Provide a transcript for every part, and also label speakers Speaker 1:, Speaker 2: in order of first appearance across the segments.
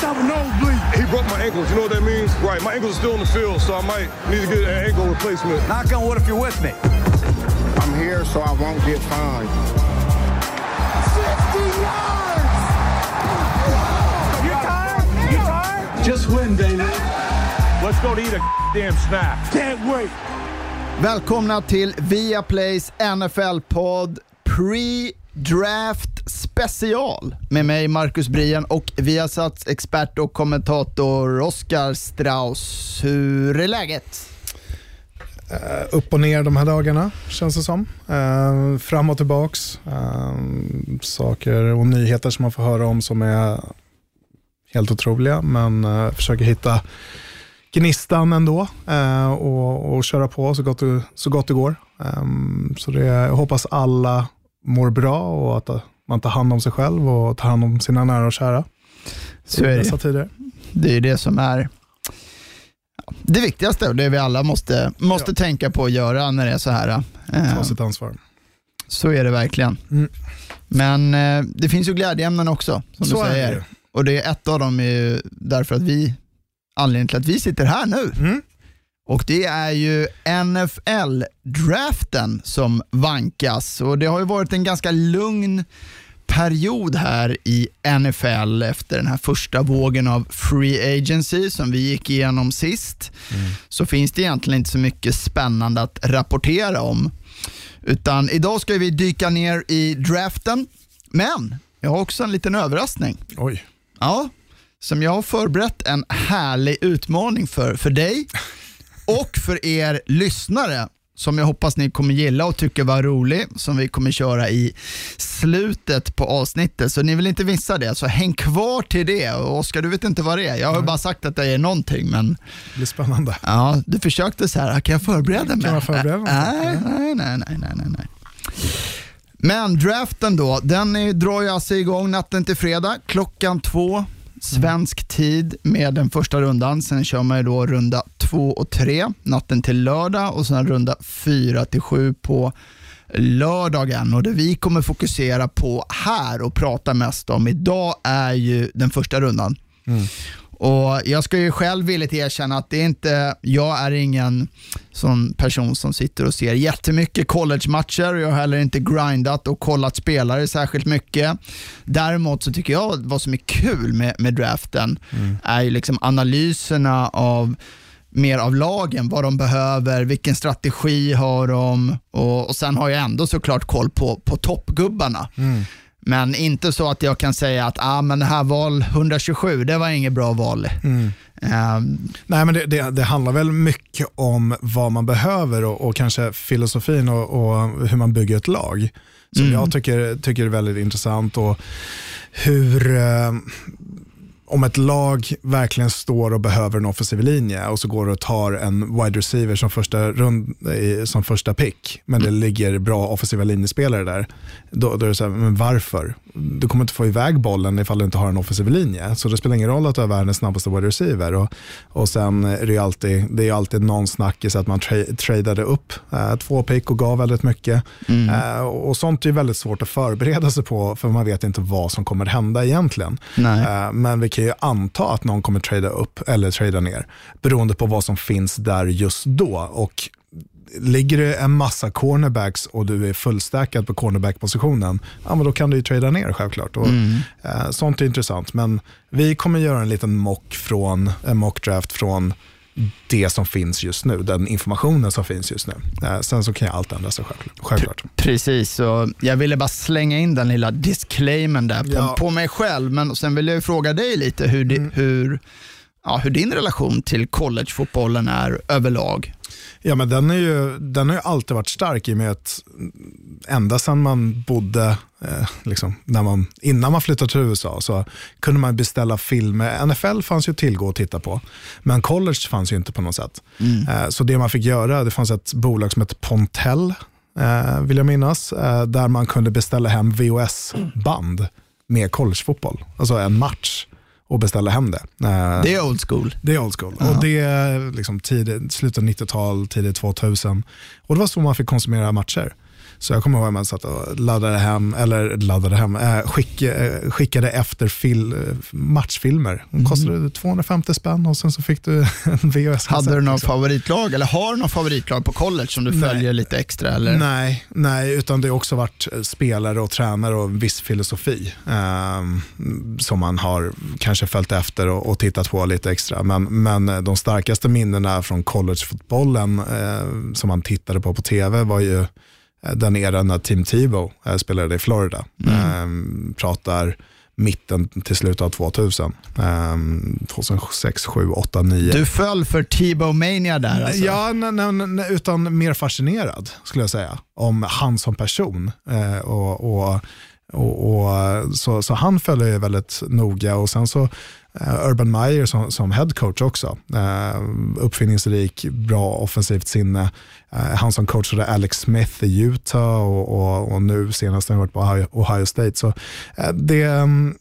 Speaker 1: must have a nosebleed.
Speaker 2: He broke my ankles. You know what that means? Right. My ankles are still in the field, so I might need to get an ankle replacement.
Speaker 1: Knock on wood if you're with me.
Speaker 3: I'm here so I won't get fined.
Speaker 1: 60 yards! You tired? You tired? Just win, baby.
Speaker 4: Let's go to eat a damn snack.
Speaker 1: Can't wait.
Speaker 5: Välkomna till Viaplays NFL-podd Draft special med mig Marcus Brien och vi har satt expert och kommentator Oskar Strauss. Hur är läget?
Speaker 6: Uh, upp och ner de här dagarna känns det som. Uh, fram och tillbaks. Uh, saker och nyheter som man får höra om som är helt otroliga men försöker hitta gnistan ändå och, och köra på så gott, det, så gott det går. Um, så det, jag hoppas alla mår bra och att man tar hand om sig själv och tar hand om sina nära och kära.
Speaker 5: Så är det.
Speaker 6: Tider.
Speaker 5: Det är det som är det viktigaste och det vi alla måste, måste ja. tänka på att göra när det är så här.
Speaker 6: Ta eh, sitt ansvar.
Speaker 5: Så är det verkligen. Mm. Men eh, det finns ju glädjeämnen också, som så du säger. Det. Och det är ett av dem är därför att vi, anledningen till att vi sitter här nu. Mm. Och det är ju NFL-draften som vankas och det har ju varit en ganska lugn period här i NFL efter den här första vågen av free agency som vi gick igenom sist, mm. så finns det egentligen inte så mycket spännande att rapportera om. Utan idag ska vi dyka ner i draften, men jag har också en liten överraskning.
Speaker 6: Oj.
Speaker 5: Ja, som jag har förberett en härlig utmaning för, för dig och för er lyssnare som jag hoppas ni kommer gilla och tycka var rolig, som vi kommer köra i slutet på avsnittet. Så ni vill inte missa det, så häng kvar till det. Oskar, du vet inte vad det är. Jag har bara sagt att det är någonting. Men...
Speaker 6: Det blir spännande.
Speaker 5: Ja, du försökte så här, kan jag förbereda mig?
Speaker 6: Kan jag förbereda mig?
Speaker 5: Nej, nej, nej, nej, nej, nej. Men draften då, den är, drar ju alltså igång natten till fredag klockan två svensk tid med den första rundan. Sen kör man ju då runda två och tre natten till lördag och sen runda fyra till sju på lördagen. Och det vi kommer fokusera på här och prata mest om idag är ju den första rundan. Mm. Och Jag ska ju själv villigt erkänna att det är inte, jag är ingen sån person som sitter och ser jättemycket college-matcher och jag har heller inte grindat och kollat spelare särskilt mycket. Däremot så tycker jag vad som är kul med, med draften mm. är ju liksom analyserna av mer av lagen, vad de behöver, vilken strategi har de och, och sen har jag ändå såklart koll på, på toppgubbarna. Mm. Men inte så att jag kan säga att ah, men det här val 127, det var inget bra val. Mm.
Speaker 6: Um, Nej, men det, det, det, handlar väl mycket om vad man behöver och, och kanske filosofin och, och, hur man bygger ett lag. Som mm. jag tycker, tycker är väldigt intressant. och hur... Uh, om ett lag verkligen står och behöver en offensiv linje och så går och tar en wide receiver som första, rund, som första pick, men det mm. ligger bra offensiva linjespelare där, då, då är det så här, men varför? Du kommer inte få iväg bollen ifall du inte har en offensiv linje. Så det spelar ingen roll att du är världens snabbaste wide receiver. Och, och sen är det ju alltid, det är alltid någon snackis att man tra tradade upp eh, två pick och gav väldigt mycket. Mm. Eh, och sånt är väldigt svårt att förbereda sig på, för man vet inte vad som kommer hända egentligen. Eh, men vi kan ju anta att någon kommer trada upp eller trada ner, beroende på vad som finns där just då. Och ligger det en massa cornerbacks och du är fullstackad på cornerback-positionen, ja, men då kan du ju trada ner självklart. Och, mm. eh, sånt är intressant, men vi kommer göra en liten mock, från, en mock draft från det som finns just nu, den informationen som finns just nu. Eh, sen så kan ju allt ändra sig självklart.
Speaker 5: Precis, och jag ville bara slänga in den lilla disclaimern där på, ja. på mig själv, men sen vill jag fråga dig lite hur, mm. hur, ja, hur din relation till collegefotbollen är överlag.
Speaker 6: Ja, men den, är ju, den har ju alltid varit stark i och med att ända sedan man bodde, eh, liksom, när man, innan man flyttade till USA, så kunde man beställa filmer. NFL fanns ju att tillgå och titta på, men college fanns ju inte på något sätt. Mm. Eh, så det man fick göra, det fanns ett bolag som hette Pontell, eh, vill jag minnas, eh, där man kunde beställa hem VHS-band med collegefotboll, alltså en match och beställa hem det.
Speaker 5: Eh, det är old school.
Speaker 6: Det är old school. -huh. Och det är liksom tidigt, slutet av 90-tal, tidigt 2000. Och det var så man fick konsumera matcher. Så jag kommer ihåg att man satt och laddade hem, eller laddade hem, äh, skick, äh, skickade efter fil, matchfilmer. De kostade mm. 250 spänn och sen så fick du en VHS.
Speaker 5: Hade du något liksom. favoritlag eller har du något favoritlag på college som du följer nej. lite extra? Eller?
Speaker 6: Nej, nej, utan det har också varit spelare och tränare och en viss filosofi eh, som man har kanske följt efter och, och, tittat på lite extra. Men, men de starkaste minnena från collegefotbollen eh, som man tittade på på tv var ju eh, den eran när Tim Tebow eh, spelade i Florida. Mm. Eh, pratar mitten till slutet av 2000. Um, 2006, 7, 8, 9.
Speaker 5: Du föll för Tebow-mania där alltså?
Speaker 6: Ja, nej, nej, utan mer fascinerad skulle jag säga. Om han som person. Uh, och, och, och, och, så, så han följer väldigt noga och sen så Eh, Urban Meyer som, som head coach också. Uh, uppfinningsrik, bra offensivt sinne. Uh, han som coachade Alex Smith i Utah och, och, och nu senast har jag varit på Ohio, Ohio State. Så det, um,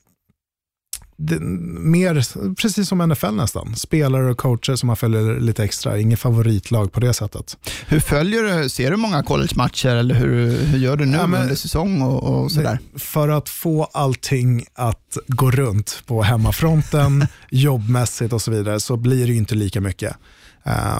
Speaker 6: det, mer, precis som NFL nästan. Spelare och coacher som man följer lite extra. Inget favoritlag på det sättet.
Speaker 5: Hur följer du? Ser du många college-matcher eller hur, hur gör du nu ja, men, under säsong och, och sådär?
Speaker 6: För att få allting att gå runt på hemmafronten, jobbmässigt och så vidare, så blir det inte lika mycket.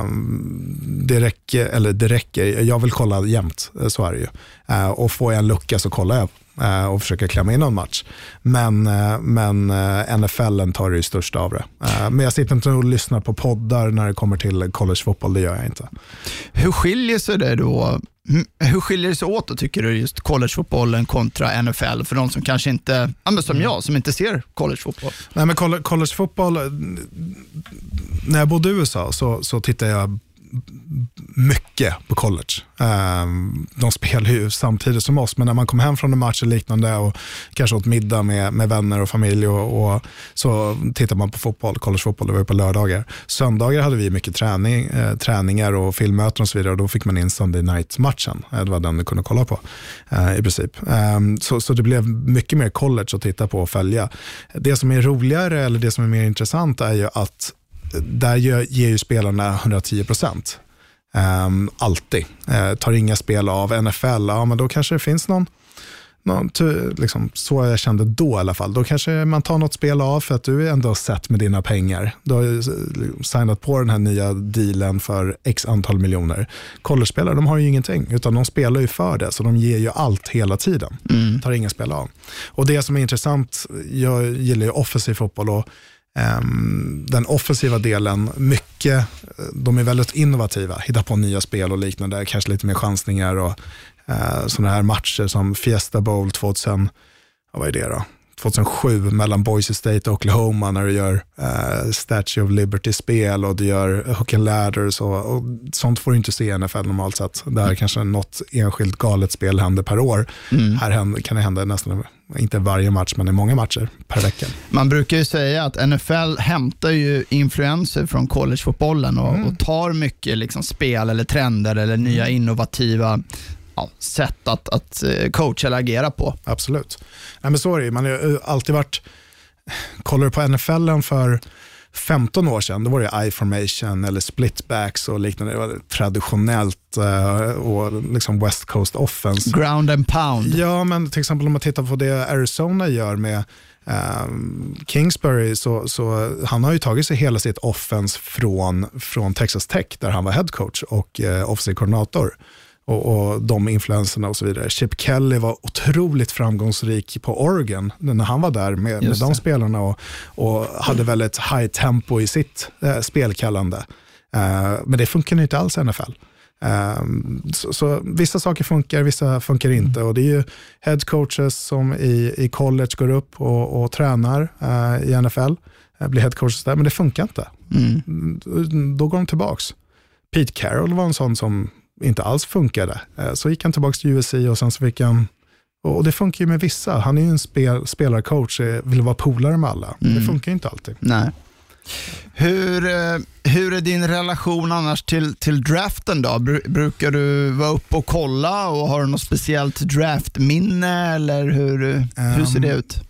Speaker 6: Um, det räcker, eller det räcker, jag vill kolla jämt, så är det ju. Uh, och får jag en lucka så kollar jag Eh, och försöka klämma in någon match. Men, eh, men eh, NFL tar det största av det. Men jag sitter inte och lyssnar på poddar när det kommer till collegefotboll, det gör jag inte.
Speaker 5: Hur skiljer sig det då hur skiljer det sig åt då, tycker du, just collegefotbollen kontra NFL för de som kanske inte, som mm. jag, som inte ser collegefotboll?
Speaker 6: Nej, men collegefotboll, när jag bodde i USA så, så tittade jag mycket på college. Ehm, de spelar ju samtidigt som oss, men när man kom hem från en match eller liknande och kanske åt middag med, med vänner och familj och, och så tittar man på fotboll, collegefotboll, det var ju på lördagar. Söndagar hade vi mycket träning, eh, träningar och filmmöten och så vidare och då fick man in Sunday night-matchen. Eh, det var den du kunde kolla på eh, i princip. Eh, så, så det blev mycket mer college att titta på och följa. Det som är roligare eller det som är mer intressant är ju att där ger, ju spelarna 110 procent. Um, alltid. Uh, tar inga spel av NFL, ja men då kanske det finns någon, någon liksom, så jag kände då i alla fall. Då kanske man tar något spel av för att du är ändå sett med dina pengar. Du har ju signat på den här nya dealen för x antal miljoner. College-spelare, de har ju ingenting, utan de spelar ju för det, så de ger ju allt hela tiden. Mm. Tar inga spel av. Och det som är intressant, jag gillar ju offensiv fotboll och Ehm, den offensiva delen, mycket, de är väldigt innovativa, hittar på nya spel och liknande, kanske lite mer chansningar och eh, sådana här matcher som Fiesta Bowl 2000, vad är det då? 2007 mellan Boise State och Oklahoma när du gör uh, Statue of Liberty-spel och du gör Hook and Ladders och, och sånt får du inte se i NFL normalt sett. Där mm. kanske något enskilt galet spel händer per år. Mm. Här händer, kan det hända nästan, inte varje match, men i många matcher per vecka.
Speaker 5: Man brukar ju säga att NFL hämtar ju influenser från collegefotbollen och, mm. och tar mycket liksom spel eller trender eller nya mm. innovativa ja, sätt att, att eh, coacha eller agera på.
Speaker 6: Absolut. Nej, men så är det Man har alltid varit, kollar du på NFL för 15 år sedan, då var det I-formation eller splitbacks och liknande. Det var traditionellt uh, och liksom West Coast offense.
Speaker 5: Ground and pound.
Speaker 6: Ja, men till exempel om man tittar på det Arizona gör med um, Kingsbury, så, så han har ju tagit sig hela sitt offense från, från Texas Tech, där han var head coach och uh, offensive koordinator och, och de influenserna och så vidare. Chip Kelly var otroligt framgångsrik på Oregon när han var där med, med de spelarna och, och hade väldigt high tempo i sitt eh, spelkallande. Eh, men det funkar inte alls i NFL. Um, ehm, så, så, vissa saker funkar, vissa funkar inte. Och Det är ju head coaches som i, i college går upp och, och tränar uh, i NFL, uh, blir head coaches där, men det funkar inte. Mm. Då går de tillbaka. Pete Carroll var en sån som inte alls funkade. Eh, så gick han tillbaka till USC och sen så fick han och det funkar ju med vissa. Han är ju en spel, spelarcoach, eh, vill vara polare med alla. Mm. Det funkar ju inte alltid.
Speaker 5: Nej. Hur, eh, hur är din relation annars till, till draften då? Brukar du vara uppe och kolla och har du något speciellt draftminne eller hur, hur ser det ehm, ut?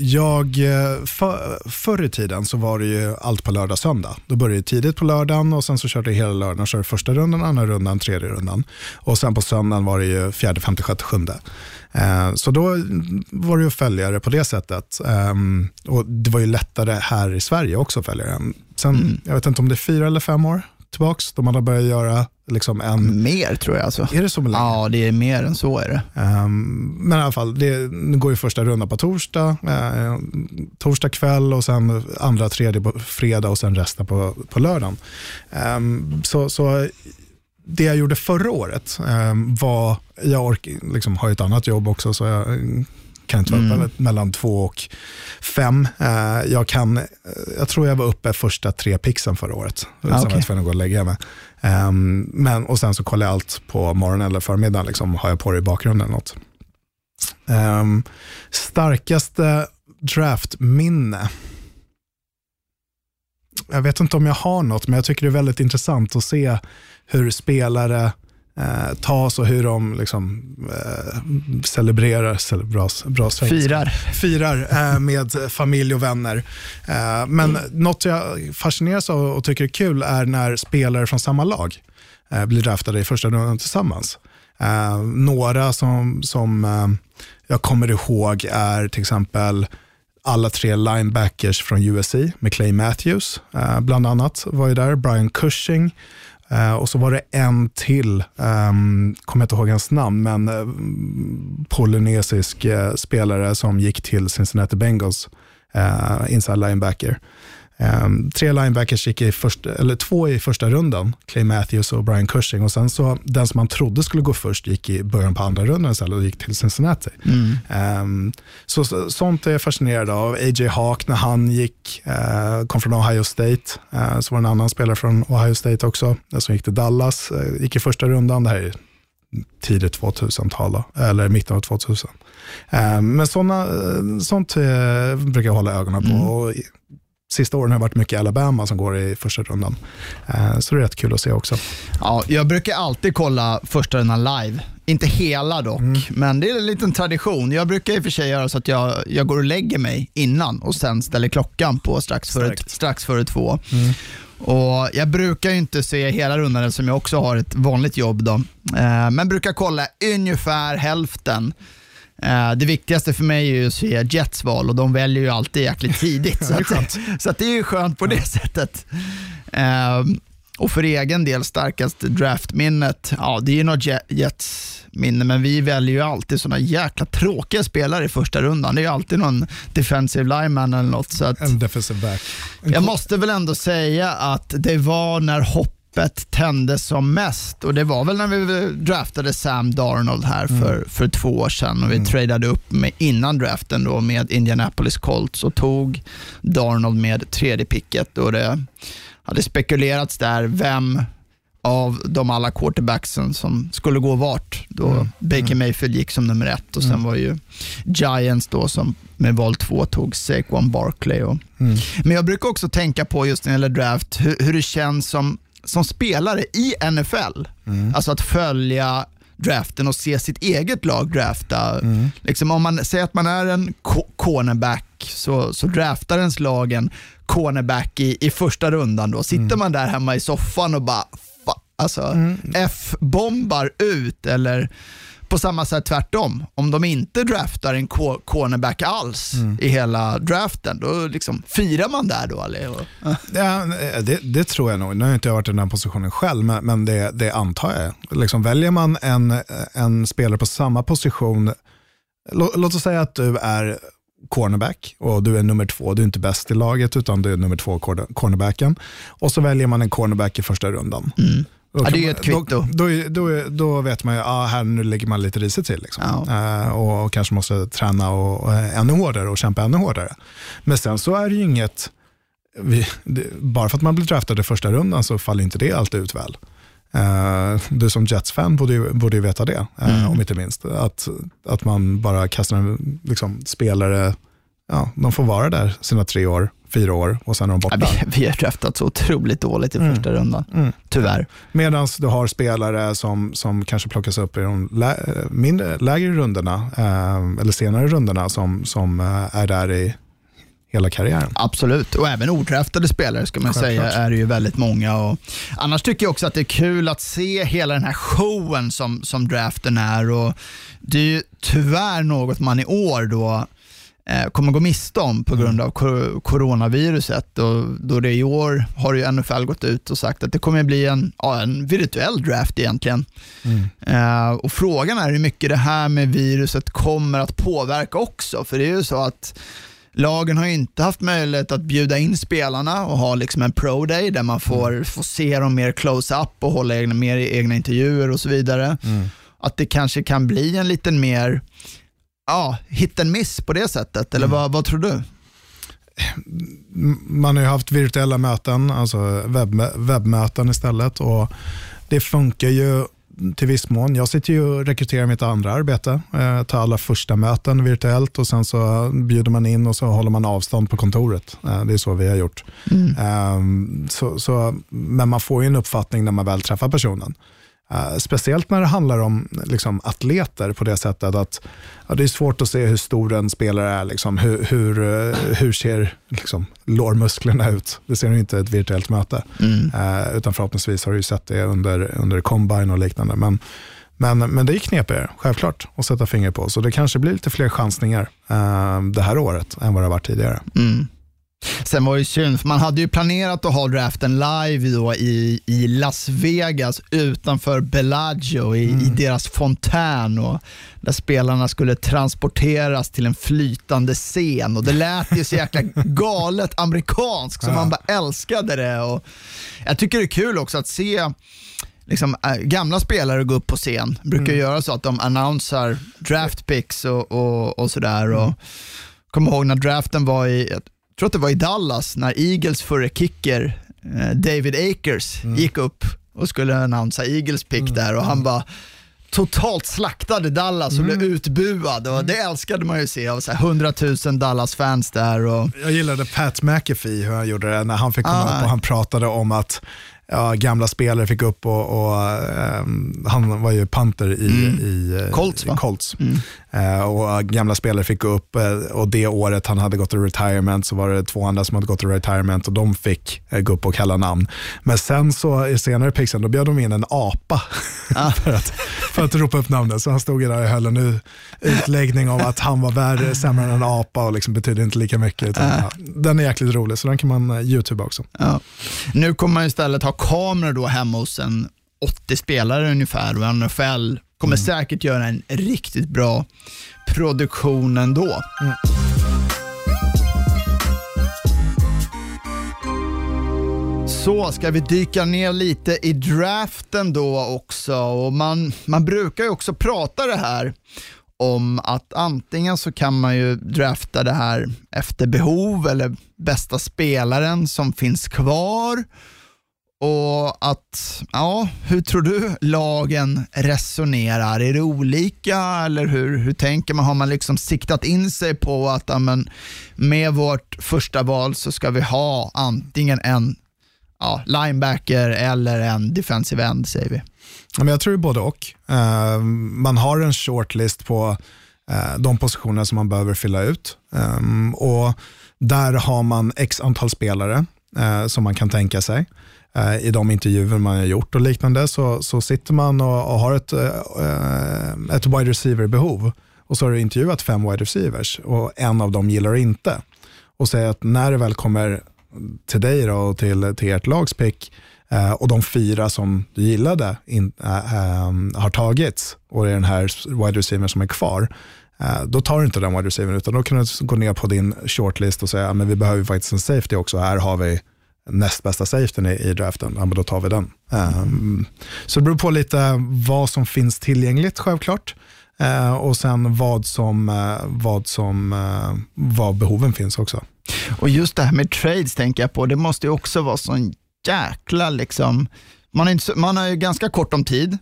Speaker 6: Jag, eh, för, förr i tiden så var det ju allt på lördag söndag. Då började det tidigt på lördagen och sen så körde jag hela lördagen. Körde första rundan, andra rundan, tredje rundan. Och sen på söndagen var det ju fjärde, femte, sjätte, sjunde. Eh, så då var det ju följare på det sättet. Eh, och det var ju lättare här i Sverige också att följa den. Sen, mm. jag vet inte om det är fyra eller fem år tillbaks, man har börjat göra liksom en...
Speaker 5: Mer tror jag. Alltså.
Speaker 6: Är det så länge?
Speaker 5: Ja, det är mer än så är det.
Speaker 6: Um, men i alla fall, det går ju första rundan på torsdag, uh, torsdag kväll och sen andra, tredje på fredag och sen resten på, på lördagen. Um, så, så det jag gjorde förra året um, var, jag ork, liksom, har ju ett annat jobb också, så jag kan inte vara mm. mellan två och fem. Uh, jag, kan, jag tror jag var uppe första tre pixen förra året. Ah, sen okay. var jag tvungen att gå och lägga mig. Um, men, och sen så kollar jag allt på morgonen eller förmiddagen, liksom, har jag på det i bakgrunden eller något. Um, starkaste draftminne? Jag vet inte om jag har något, men jag tycker det är väldigt intressant att se hur spelare eh, tas och hur de liksom, eh, celebrerar, cele, bra, bra
Speaker 5: firar,
Speaker 6: firar eh, med familj och vänner. Eh, men mm. något jag fascineras av och tycker är kul är när spelare från samma lag eh, blir draftade i första rundan tillsammans. Eh, några som, som jag kommer ihåg är till exempel alla tre linebackers från USC med Clay Matthews, bland annat var ju där. Brian Cushing, Uh, och så var det en till, um, kommer jag inte ihåg hans namn, men uh, polynesisk uh, spelare som gick till Cincinnati Bengals, uh, inside linebacker. Um, tre linebackers gick i första, eller två i första rundan, Clay Matthews och Brian Cushing. Och sen så den som man trodde skulle gå först gick i början på andra rundan istället och gick till Cincinnati. Mm. Um, så, så, sånt är jag fascinerad av. A.J. Hawk när han gick, uh, kom från Ohio State. Uh, så var det en annan spelare från Ohio State också, som gick till Dallas, uh, gick i första rundan. Det här är tidigt 2000-tal, eller mitten av 2000. Um, men såna, sånt brukar jag hålla ögonen på. Mm. Sista åren har det varit mycket Alabama som går i första rundan. Eh, så det är rätt kul att se också.
Speaker 5: Ja, jag brukar alltid kolla första rundan live. Inte hela dock, mm. men det är en liten tradition. Jag brukar i och för sig göra så att jag, jag går och lägger mig innan och sen ställer klockan på strax före, strax före två. Mm. Och Jag brukar inte se hela rundan eftersom jag också har ett vanligt jobb. Då. Eh, men brukar kolla ungefär hälften det viktigaste för mig är ju att se Jets val och de väljer ju alltid jäkligt tidigt. så, att, så att det är ju skönt på det sättet. Uh, och för egen del, starkaste draftminnet, ja det är ju något Jets minne, men vi väljer ju alltid sådana jäkla tråkiga spelare i första rundan. Det är ju alltid någon defensive lineman eller något. Så att,
Speaker 6: en defensive back.
Speaker 5: En jag måste väl ändå säga att det var när hopp hoppet tändes som mest och det var väl när vi draftade Sam Darnold här för, mm. för två år sedan och vi mm. tradade upp med, innan draften då med Indianapolis Colts och tog Darnold med tredje picket och det hade spekulerats där vem av de alla quarterbacksen som skulle gå vart. Då mm. Baker mm. Mayfield gick som nummer ett och sen mm. var ju Giants då som med val två tog Saquon Barkley. Och, mm. Men jag brukar också tänka på just när det gäller draft hur, hur det känns som som spelare i NFL, mm. alltså att följa draften och se sitt eget lag drafta. Mm. Liksom om man säger att man är en cornerback så, så draftar ens lag en cornerback i, i första rundan. Då sitter mm. man där hemma i soffan och bara alltså, mm. F-bombar ut eller på samma sätt tvärtom. Om de inte draftar en cornerback alls mm. i hela draften, då liksom firar man där då? Eller?
Speaker 6: Ja, det, det, tror jag nog. Nu har jag inte varit i den här positionen själv, men, men det, det antar jag. Liksom, väljer man en, en spelare på samma position, låt, låt oss säga att du är cornerback och du är nummer två. Du är inte bäst i laget utan du är nummer två cornerbacken. Och så väljer man en cornerback i första rundan. Mm.
Speaker 5: Då ja, det är ett kvitto.
Speaker 6: Då, då, då, då, vet man ju, ah, här nu lägger man lite risigt till. Liksom. Ja. Uh, och kanske måste träna och, och, ännu hårdare och kämpa ännu hårdare. Men sen så är det ju inget, vi, det, bara för att man blir draftad i första rundan så faller inte det alltid ut väl. Uh, du som Jets-fan borde borde ju veta det, uh, mm. om inte minst. Att, att man bara kastar en liksom, spelare, ja, de får vara där sina tre år fyra år och sen är de borta.
Speaker 5: Ja, vi, vi har draftat så otroligt dåligt i första rundan,
Speaker 6: Mm.
Speaker 5: tyvärr.
Speaker 6: Medan du har spelare som, som kanske plockas upp i de lä, mindre, lägre rundorna, eh, eller senare rundorna, som, som eh, är där i hela karriären.
Speaker 5: Absolut, och även odraftade spelare ska man
Speaker 6: Självklart.
Speaker 5: säga är det ju väldigt många. Och annars tycker jag också att det är kul att se hela den här showen som, som draften är. Och det är ju tyvärr något man i år då kommer gå miste om på grund av cor- coronaviruset. Och då det i år har ju NFL gått ut och sagt att det kommer bli en, ja, en virtuell draft egentligen. Eh, och Frågan är hur mycket det här med viruset kommer att påverka också. För det är ju så att Lagen har inte haft möjlighet att bjuda in spelarna och ha liksom en pro day där man får, får se dem mer close-up och hålla egna, mer egna intervjuer och så vidare. Att det kanske kan bli en liten mer ja, hit and miss på det sättet, eller vad, vad tror du?
Speaker 6: man har ju haft virtuella möten, alltså webb, webbmöten istället. Och det funkar ju till viss mån. Jag sitter ju och rekryterar mitt andra arbete, eh, tar alla första möten virtuellt och sen så bjuder man in och så håller man avstånd på kontoret. Eh, det är så vi har gjort. Ehm, så, så, men man får ju en uppfattning när man väl träffar personen. Eh, speciellt när det handlar om liksom, atleter på det sättet att ja, det är svårt att se hur stor en spelare är. Liksom, hur, hur, eh, hur ser liksom, lårmusklerna ut? Det ser du inte i ett virtuellt möte. Eh, utan förhoppningsvis har du sett det under, under combine och liknande. Men, men, men det är knepigare, självklart, att sätta finger på. Så det kanske blir lite fler chansningar det här året än vad det har varit tidigare.
Speaker 5: Sen var det synd, för man hade ju planerat att ha draften live då i, i Las Vegas utanför Bellagio i, i deras fontän och där spelarna skulle transporteras till en flytande scen och det lät ju så jäkla galet amerikanskt så man bara älskade det. Och jag tycker det är kul också att se liksom, äh, gamla spelare gå upp på scen. Brukar göra så att de annonsar draft picks och, och, och sådär. Och, kommer ihåg när draften var i, tror att det var i Dallas, när Eagles förre kicker eh, David Akers gick upp och skulle annonsa Eagles pick där och han bara totalt slaktade Dallas och blev utbuad och det älskade man ju se av så här 100 000 Dallas-fans där. Och,
Speaker 6: Jag gillade Pat McAfee, hur han gjorde det, när han fick komma
Speaker 5: Ah.
Speaker 6: upp och han pratade om att ja, gamla spelare fick upp och, och ehm, han var ju punter i, i eh,
Speaker 5: Mm. Colts,
Speaker 6: i
Speaker 5: va? Mm.
Speaker 6: Eh, och gamla spelare fick gå upp eh, och det året han hade gått i retirement så var det två andra som hade gått i retirement och de fick eh, gå upp och kalla namn. Men sen så i senare picksen då bjöd de in en apa för, att, för att ropa upp namnet. Så han stod där och höll en utläggning om att han var värre, sämre än en apa och liksom betydde inte lika mycket. Utan, ja, den är jäkligt rolig så den kan man youtuba också.
Speaker 5: ja. Nu kommer man istället ha kameror då hemma hos en 80 spelare ungefär och NFL kommer säkert göra en riktigt bra produktion ändå. Så ska vi dyka ner lite i draften då också. Och man, man brukar ju också prata det här om att antingen så kan man ju drafta det här efter behov eller bästa spelaren som finns kvar. Och att, ja, hur tror du lagen resonerar? Är det olika eller hur, hur tänker man? Har man liksom siktat in sig på att amen, med vårt första val så ska vi ha antingen en ja, linebacker eller en defensive end säger vi.
Speaker 6: Ja, Men jag tror det är både och. Eh, man har en shortlist på eh, de positioner som man behöver fylla ut. Eh, och Där har man x antal spelare eh, som man kan tänka sig. Eh, I de intervjuer man har gjort och liknande så, så sitter man och, och har ett, eh, ett wide receiver-behov och så har du intervjuat fem wide receivers och en av dem gillar inte. Och säger att när det väl kommer till dig då och till, till ert lags pick eh, och de fyra som du gillade in, eh, eh, har tagits och det är den här wide receiver som är kvar, då tar du inte den wide receiver utan då kan du gå ner på din shortlist och säga att vi behöver faktiskt en safety också. Här har vi näst bästa safetyn i, i draften, ja, men då tar vi den. Um, så det beror på lite vad som finns tillgängligt självklart. Uh, och sen vad som, uh, vad som uh, vad behoven finns också.
Speaker 5: Och just det här med trades tänker jag på, det måste ju också vara sån jäkla liksom, man, är inte så, man har ju ganska kort om tid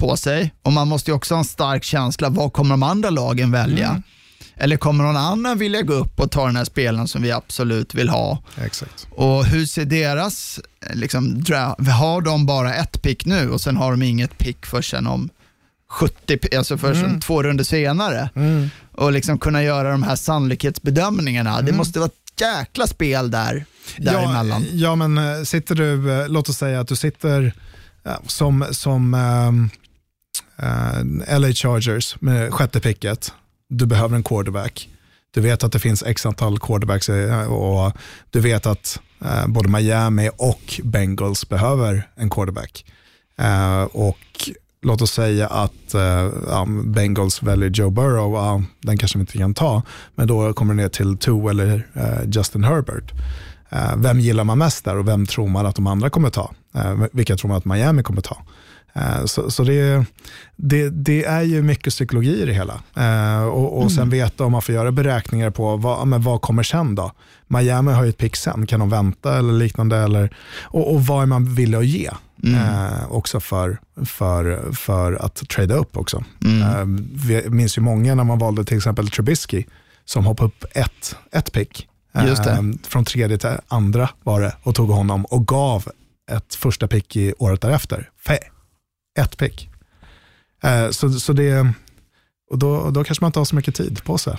Speaker 5: på sig och man måste ju också ha en stark känsla, vad kommer de andra lagen välja? Eller kommer någon annan vilja gå upp och ta den här spelaren som vi absolut vill ha?
Speaker 6: Exakt.
Speaker 5: Och hur ser deras, eh, liksom, har de bara ett pick nu och sen har de inget pick förrän om 70, alltså först mm. två runder senare? Mm. Och liksom kunna göra de här sannolikhetsbedömningarna. Mm. Det måste vara ett jäkla spel där, däremellan.
Speaker 6: Ja, ja, men eh, sitter du, eh, låt oss säga att du sitter som, som uh, Eh, LA Chargers med sjätte picket du behöver en quarterback. Du vet att det finns x antal quarterbacks eh, och du vet att eh, både Miami och Bengals behöver en quarterback. Och låt oss säga att Bengals väljer Joe Burrow, den kanske vi inte kan ta, men då kommer det ner till Tua eller Justin Herbert. vem gillar man mest där och vem tror man att de andra kommer ta? vilka tror man att Miami kommer ta? Eh, så, så det, det, det, är ju mycket psykologi i det hela. Eh, och, och sen mm. veta om man får göra beräkningar på vad, men vad kommer sen då. Miami har ju ett pick sen, kan de vänta eller liknande? Eller, och, och vad är man villig att ge? Mm. Eh, också för, för, för att trada upp också. Mm. Eh, vi minns ju många när man valde till exempel Trubisky som hoppade upp ett, ett pick. Eh, från tredje till andra var det och tog honom och gav ett första pick i året därefter. Ett pick. Eh, så, så det, och då, då kanske man inte har så mycket tid på sig.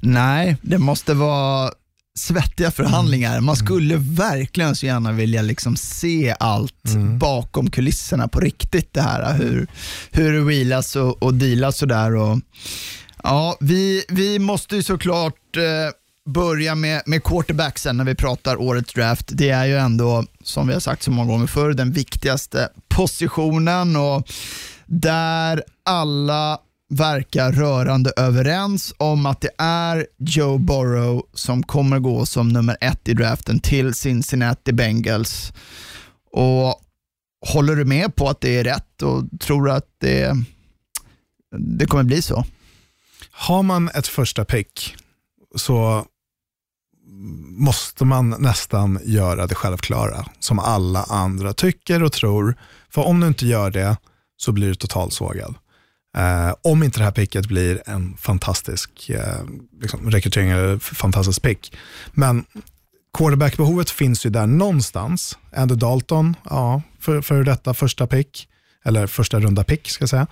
Speaker 5: Nej, det måste vara svettiga förhandlingar. Man mm. skulle verkligen så gärna vilja liksom se allt mm. bakom kulisserna på riktigt. Det här hur, hur det wheelas och, och dealas och där. Och, ja, vi, vi måste ju såklart eh, börja med, med quarterbacksen när vi pratar årets draft. Det är ju ändå, som vi har sagt så många gånger förr, den viktigaste positionen och där alla verkar rörande överens om att det är Joe Burrow som kommer gå som nummer ett i draften till Cincinnati Bengals. Och Håller du med på att det är rätt och tror att det, det kommer bli så?
Speaker 6: Har man ett första pick så måste man nästan göra det självklara som alla andra tycker och tror. För om du inte gör det så blir du totalsågad. Eh, om inte det här picket blir en fantastisk eh, liksom, rekrytering eller fantastisk pick. Men quarterbackbehovet finns ju där någonstans. Andy Dalton, ja, för, för detta första pick eller första runda pick ska jag säga.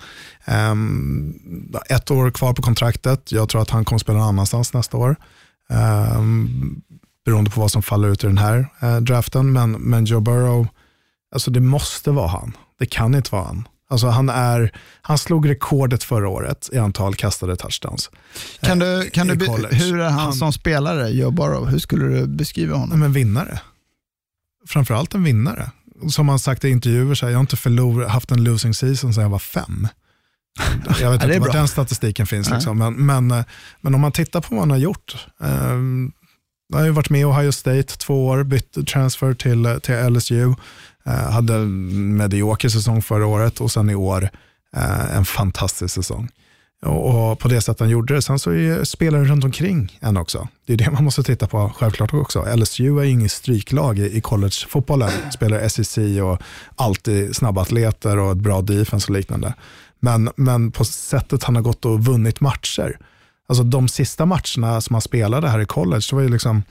Speaker 6: Um, ett år kvar på kontraktet. Jag tror att han kommer spela någon annanstans nästa år. Um, beroende på vad som faller ut i den här uh, draften. Men, men Joe Burrow, alltså det måste vara han. Det kan inte vara han. Alltså han, är, han slog rekordet förra året i antal kastade touchdowns.
Speaker 5: Kan du, kan du, hur är han, han, som spelare, Joe Burrow? Hur skulle du beskriva honom?
Speaker 6: En vinnare. Framförallt en vinnare. Som han sagt i intervjuer, så här, jag har inte förlor, haft en losing season sedan jag var fem. Jag vet inte var den statistiken finns. Liksom. Men, men, men, om man tittar på vad han har gjort. Eh, har ju varit med i Ohio State två år, bytt transfer till, till LSU. Eh, hade en medioker säsong förra året och sen i år eh, en fantastisk säsong. Och, och, på det sättet han gjorde det. Sen så är spelare runt omkring en också. Det är det man måste titta på självklart också. LSU är inget stryklag i, i collegefotbollen. Spelar SEC och alltid snabba atleter och ett bra defense och liknande. Men, men på sättet han har gått och vunnit matcher. Alltså de sista matcherna som han spelade här i college, så var ju liksom,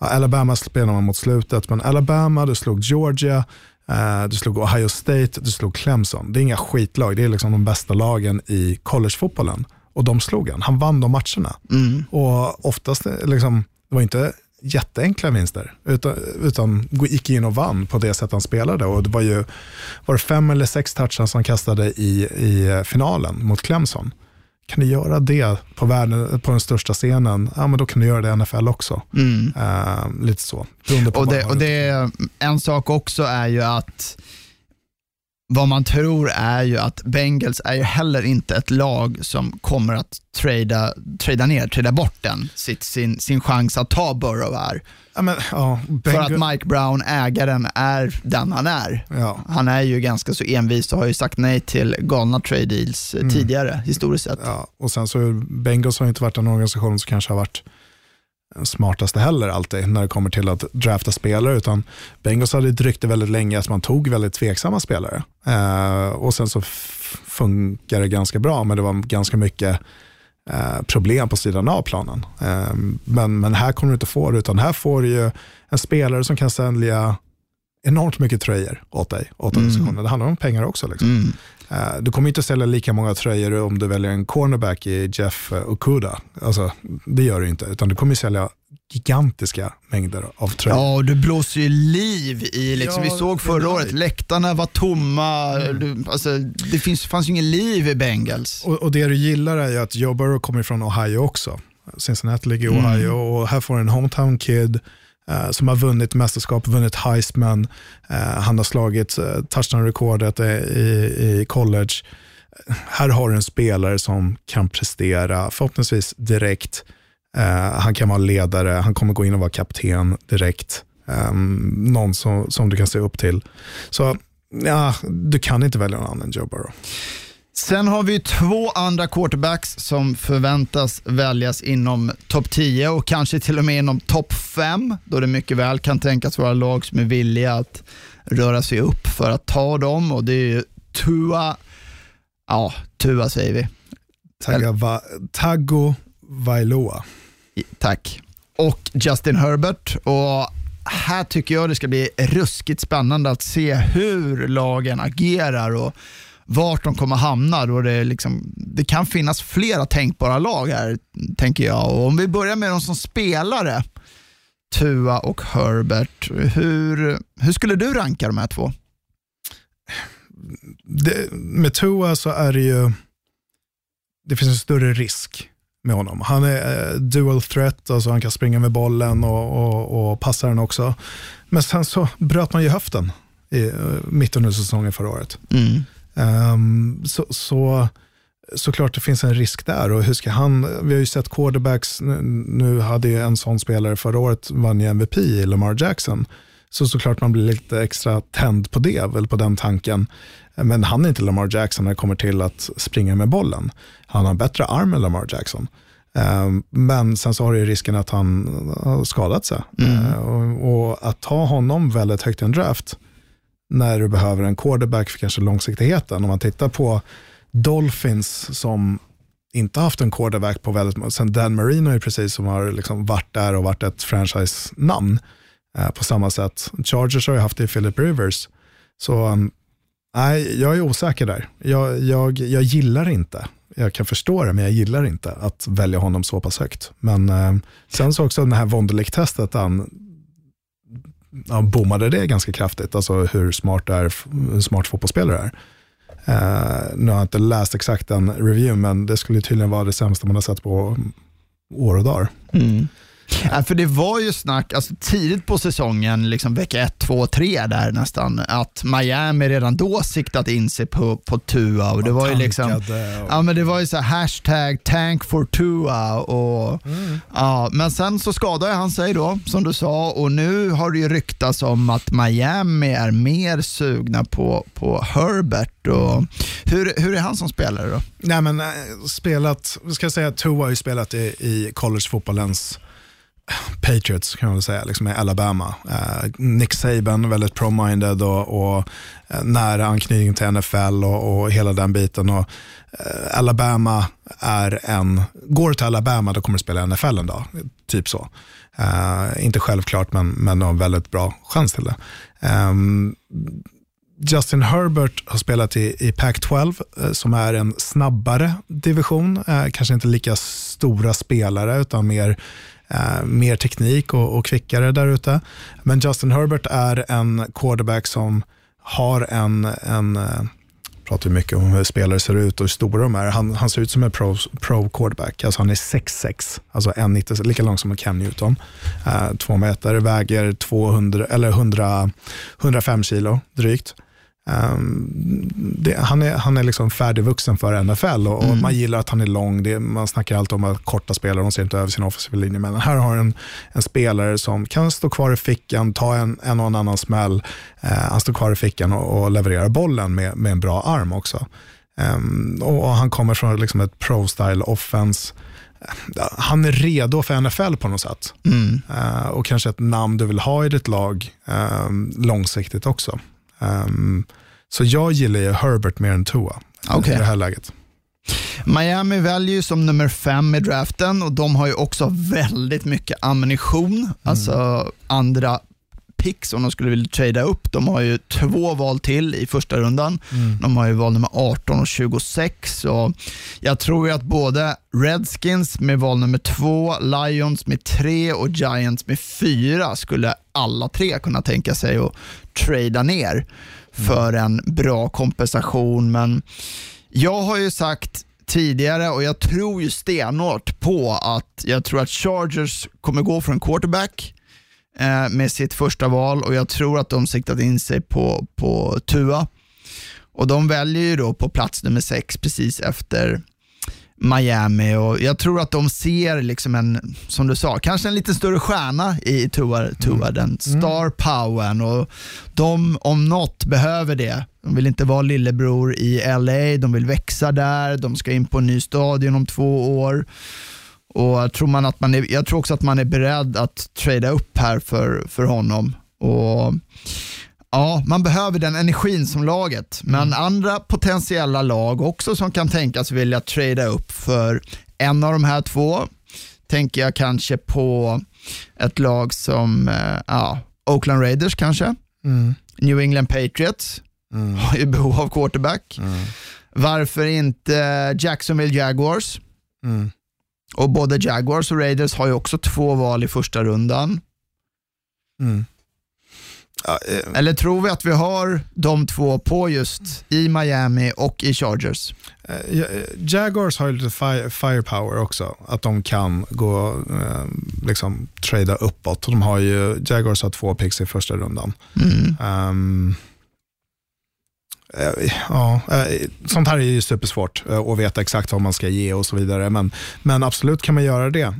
Speaker 6: ja, Alabama spelade man mot slutet, men Alabama, du slog Georgia, eh, du slog Ohio State, du slog Clemson. Det är inga skitlag, det är liksom de bästa lagen i collegefotbollen. Och de slog han. Han vann de matcherna. Mm. Och oftast, liksom, det var inte jätteenkla vinster, utan, utan gick in och vann på det sätt han spelade. Och det var ju var det fem eller sex touchar som kastade i, i finalen mot Clemson. Kan du göra det på, världen, på den största scenen, ja, men då kan du göra det i NFL också. Mm. Uh, lite så.
Speaker 5: Och, det, och det, en sak också är ju att vad man tror är ju att Bengals är ju heller inte ett lag som kommer att trada, trada ner, trada bort den, sitt, sin, sin chans att ta Burrow här.
Speaker 6: Ja, men, ja,
Speaker 5: För att Mike Brown, ägaren, är den han är. Ja. Han är ju ganska så envis och har ju sagt nej till galna trade deals mm. tidigare, historiskt sett.
Speaker 6: Och sen så Bengals har inte varit en organisation som kanske har varit smartaste heller alltid när det kommer till att drafta spelare. Utan Bengals hade ett rykte väldigt länge att man tog väldigt tveksamma spelare. Eh, och sen så funkar det ganska bra, men det var ganska mycket eh, problem på sidan av planen. Eh, men, men här kommer du inte få det, utan här får du ju en spelare som kan sälja enormt mycket tröjor åt dig, åt organisationen. Det handlar om pengar också. Liksom. Eh, du kommer inte sälja lika många tröjor om du väljer en cornerback i Jeff eh, Okuda. Alltså, det gör du inte, utan du kommer sälja gigantiska mängder av tröjor.
Speaker 5: Ja, du blåser ju liv i, liksom,
Speaker 6: Ja,
Speaker 5: vi såg förra året, läktarna var tomma, du, alltså, det finns, fanns ju ingen liv i Bengals.
Speaker 6: Och, och det du gillar är ju att Joe Burrow kommer från Ohio också. Cincinnati ligger i Ohio och här får en hometown kid eh, Eh, som har vunnit mästerskap, vunnit Heisman. Eh, han har slagit eh, touchdown-rekordet i, i, i college. Här har du en spelare som kan prestera, förhoppningsvis direkt. Eh, han kan vara ledare, han kommer gå in och vara kapten direkt. Ehm, någon som, som du kan se upp till. Så ja, du kan inte välja någon annan än Joe Burrow.
Speaker 5: Sen har vi två andra quarterbacks som förväntas väljas inom topp 10 och kanske till och med inom topp 5, då det mycket väl kan tänkas vara lag som är villiga att röra sig upp för att ta dem och det är ju Tua, ja, Tua säger vi.
Speaker 6: Tagava, Tago Vailoa.
Speaker 5: Tack. Och Justin Herbert. Och här tycker jag det ska bli ruskigt spännande att se hur lagen agerar och vart de kommer hamna. Då det, liksom, det kan finnas flera tänkbara lag här, tänker jag. Och om vi börjar med de som spelare, Tua och Herbert. Hur, hur skulle du ranka de här två?
Speaker 6: Det, med Tua så är det ju, det finns en större risk med honom. Han är eh, dual threat, alltså han kan springa med bollen och, och, och passa den också. Men sen så bröt man ju höften i eh, mitt under säsongen förra året.
Speaker 5: Mm.
Speaker 6: Ehm, så, så såklart det finns en risk där. Och hur ska han, vi har ju sett quarterbacks, nu, nu hade ju en sån spelare förra året, vann ju MVP i Lamar Jackson. Så såklart man blir lite extra tänd på det, väl på den tanken. Men han är inte Lamar Jackson när det kommer till att springa med bollen. Han har bättre arm än Lamar Jackson. Ehm, Men sen så har det ju risken att han har skadat sig. Ehm, Och, och att ta honom väldigt högt i en draft, när du behöver en quarterback för kanske långsiktigheten. Om man tittar på Dolphins som inte haft en quarterback på väldigt Sen Dan Marino är precis som har liksom varit där och varit ett franchise-namn eh, på samma sätt. Chargers har ju haft det i Philip Rivers. Så um, nej, jag är osäker där. Jag, jag, jag gillar inte, jag kan förstå det, men jag gillar inte att välja honom så pass högt. Men eh, sen så också det här Wonderlick-testet, han han bommade det ganska kraftigt, alltså hur smart, är, smart fotbollsspelare är. Uh, nu har jag inte läst exakt den review, men det skulle tydligen vara det sämsta man har sett på år och dagar. Mm.
Speaker 5: Ja, för det var ju snack alltså, tidigt på säsongen, liksom vecka 1, 2, 3 där nästan, att Miami redan då siktat in sig på, på Tua. Och det var ju liksom,
Speaker 6: och-
Speaker 5: ja, men det var ju så här hashtag tank for Tua. Och, ja, men sen så skadade han sig då, som du sa, och nu har det ju ryktats om att Miami är mer sugna på, på Herbert. Och, hur, hur är han som spelare då?
Speaker 6: Nej, men eh, spelat, ska jag säga, Tua har ju spelat i, i collegefotbollens Patriots kan man väl säga, liksom i Alabama. Eh, Nick Saban, väldigt pro-minded och, och eh, nära anknytning till NFL och, och hela den biten. Och, eh, Alabama är en, går du till Alabama då kommer du spela i NFL en dag, typ så. Eh, inte självklart men, men har en väldigt bra chans till det. Ehm, Justin Herbert har spelat i, i Pac-12 eh, som är en snabbare division. Eh, kanske inte lika stora spelare utan mer, eh, mer teknik och, och kvickare där ute. Men Justin Herbert är en quarterback som har en, en eh, pratar ju mycket om hur spelare ser ut och hur stora de är. Han, han ser ut som en pro, pro quarterback. Alltså han är 6'6, alltså 1,90, lika lång som Cam Newton. Uh, två meter, väger 200, eller 100, 105 kilo drygt. Um, det, han är, han är liksom färdigvuxen för NFL och, och man gillar att han är lång. Det, man snackar alltid om att korta spelare, de ser inte över sin offensiva linje. Men här har en, en spelare som kan stå kvar i fickan, ta en, en och en annan smäll. Eh, han står kvar i fickan och, och levererar bollen med, med en bra arm också. Ehm, och, och han kommer från liksom ett pro-style offense. Han är redo för NFL på något sätt. Eh, och kanske ett namn du vill ha i ditt lag ehm, långsiktigt också. Ehm, så jag gillar ju Herbert mer än Tua
Speaker 5: Okej.
Speaker 6: i det här läget.
Speaker 5: Miami väljer ju som nummer fem i draften och de har ju också väldigt mycket ammunition, alltså andra picks om de skulle vilja trada upp. De har ju två val till i första rundan. De har ju val nummer 18 och 26. Och jag tror ju att både Redskins med val nummer två, Lions med tre och Giants med fyra skulle alla tre kunna tänka sig att tradea ner för en bra kompensation. Men jag har ju sagt tidigare och jag tror ju stenhårt på att jag tror att Chargers kommer gå för en quarterback eh, med sitt första val och jag tror att de siktat in sig på, på Tua. Och de väljer ju då på plats nummer sex precis efter Miami och jag tror att de ser liksom en, som du sa, kanske en lite större stjärna i Tua, Tua den star powern och de om något behöver det. De vill inte vara lillebror i LA, de vill växa där, de ska in på en ny stadion om två år. Och tror man att man är, jag tror också att man är beredd att trada upp här för, för honom. Och Ja, man behöver den energin som laget, men andra potentiella lag också som kan tänkas vilja trada upp för en av de här två. Tänker jag kanske på ett lag som eh, ja, Oakland Raiders kanske, New England Patriots, har ju behov av quarterback. Varför inte Jacksonville Jaguars? Och både Jaguars och Raiders har ju också två val i första rundan.
Speaker 6: Ja, eh,
Speaker 5: Eller tror vi att vi har de två på just i Miami och i Chargers?
Speaker 6: eh, eh, Jaguars har ju lite fire, firepower också, att de kan gå eh, liksom trada uppåt. De har ju, Jaguars har två picks i första rundan. Ehm, eh, Eh, ja, eh, sånt här är ju supersvårt eh, att veta exakt vad man ska ge och så vidare. Men, men absolut kan man göra det.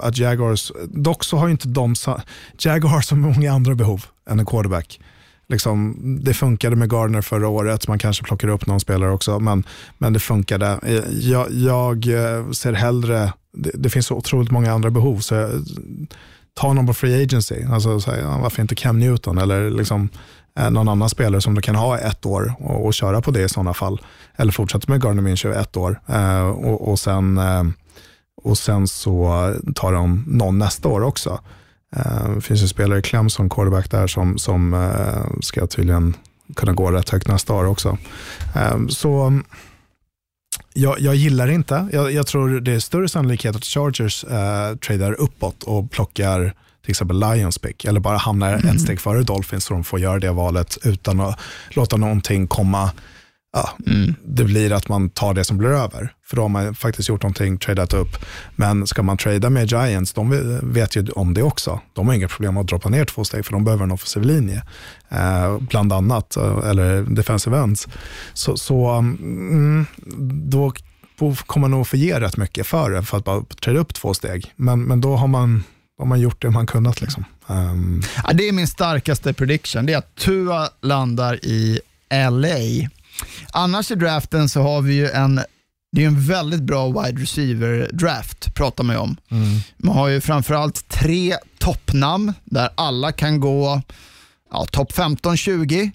Speaker 6: Att Jaguars, dock så har ju inte de, sa- Jaguars så många andra behov än en quarterback. Liksom, det funkade med Gardner förra året, man kanske plockar upp någon spelare också, men, men det funkade. Jag, jag ser hellre, det, det finns så otroligt många andra behov, så jag, ta någon på free agency. Alltså, så här, varför inte Cam Newton eller liksom, Eh, någon annan spelare som du kan ha ett år och, och köra på det i sådana fall. Eller fortsätta med Gardner Minshew ett år eh, och, och, sen, eh, och sen så tar de någon nästa år också. Eh, Det finns ju spelare i kläm som quarterback där som, som eh, ska tydligen kunna gå rätt högt nästa år också. Eh, Så jag, jag gillar det inte. Jag, jag tror det är större sannolikhet att Chargers eh, tradar uppåt och plockar till exempel Lions pick eller bara hamnar ett steg före Dolphins så de får göra det valet utan att låta någonting komma. Ja, Det blir att man tar det som blir över. För då har man faktiskt gjort någonting, tradat upp. Men ska man trada med Giants, de vet ju om det också. De har inga problem att droppa ner två steg för de behöver en offensiv linje. Eh, bland annat, eh, eller defensive ends. Så, så mm, då kommer man nog få ge rätt mycket för det, för att bara trada upp två steg. Men, men då har man, har man gjort det man kunnat. Liksom. Ehm,
Speaker 5: Ja, det är min starkaste prediction. Det är att Tua landar i LA. Annars i draften så har vi ju en det är en väldigt bra wide receiver draft, pratar man ju om. Man har ju framförallt tre toppnamn där alla kan gå ja, topp 15-20.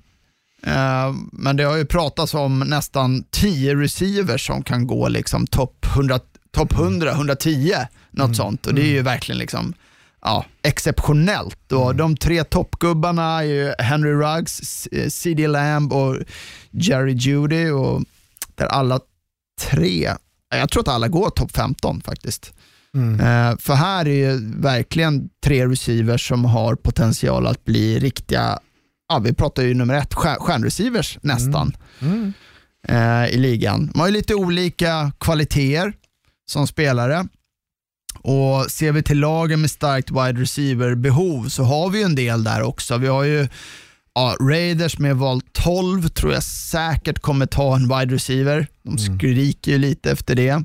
Speaker 5: Eh, men det har ju pratats om nästan 10 receivers som kan gå liksom topp 100, top 100, 110, något sånt. Och det är ju verkligen liksom ja, exceptionellt. Och De tre toppgubbarna är ju Henry Ruggs, CD Lamb och Jerry Judy. Och där alla tre, jag tror att alla går topp 15 faktiskt. Eh, för här är ju verkligen tre receivers som har potential att bli riktiga, ja, vi pratar ju nummer ett, stjär- stjärnreceivers nästan eh, i ligan. De har ju lite olika kvaliteter som spelare. Och ser vi till lagen med starkt wide receiver-behov så har vi en del där också. Vi har ju ja, Raiders med val 12 tror jag säkert kommer ta en wide receiver. De skriker ju lite efter det.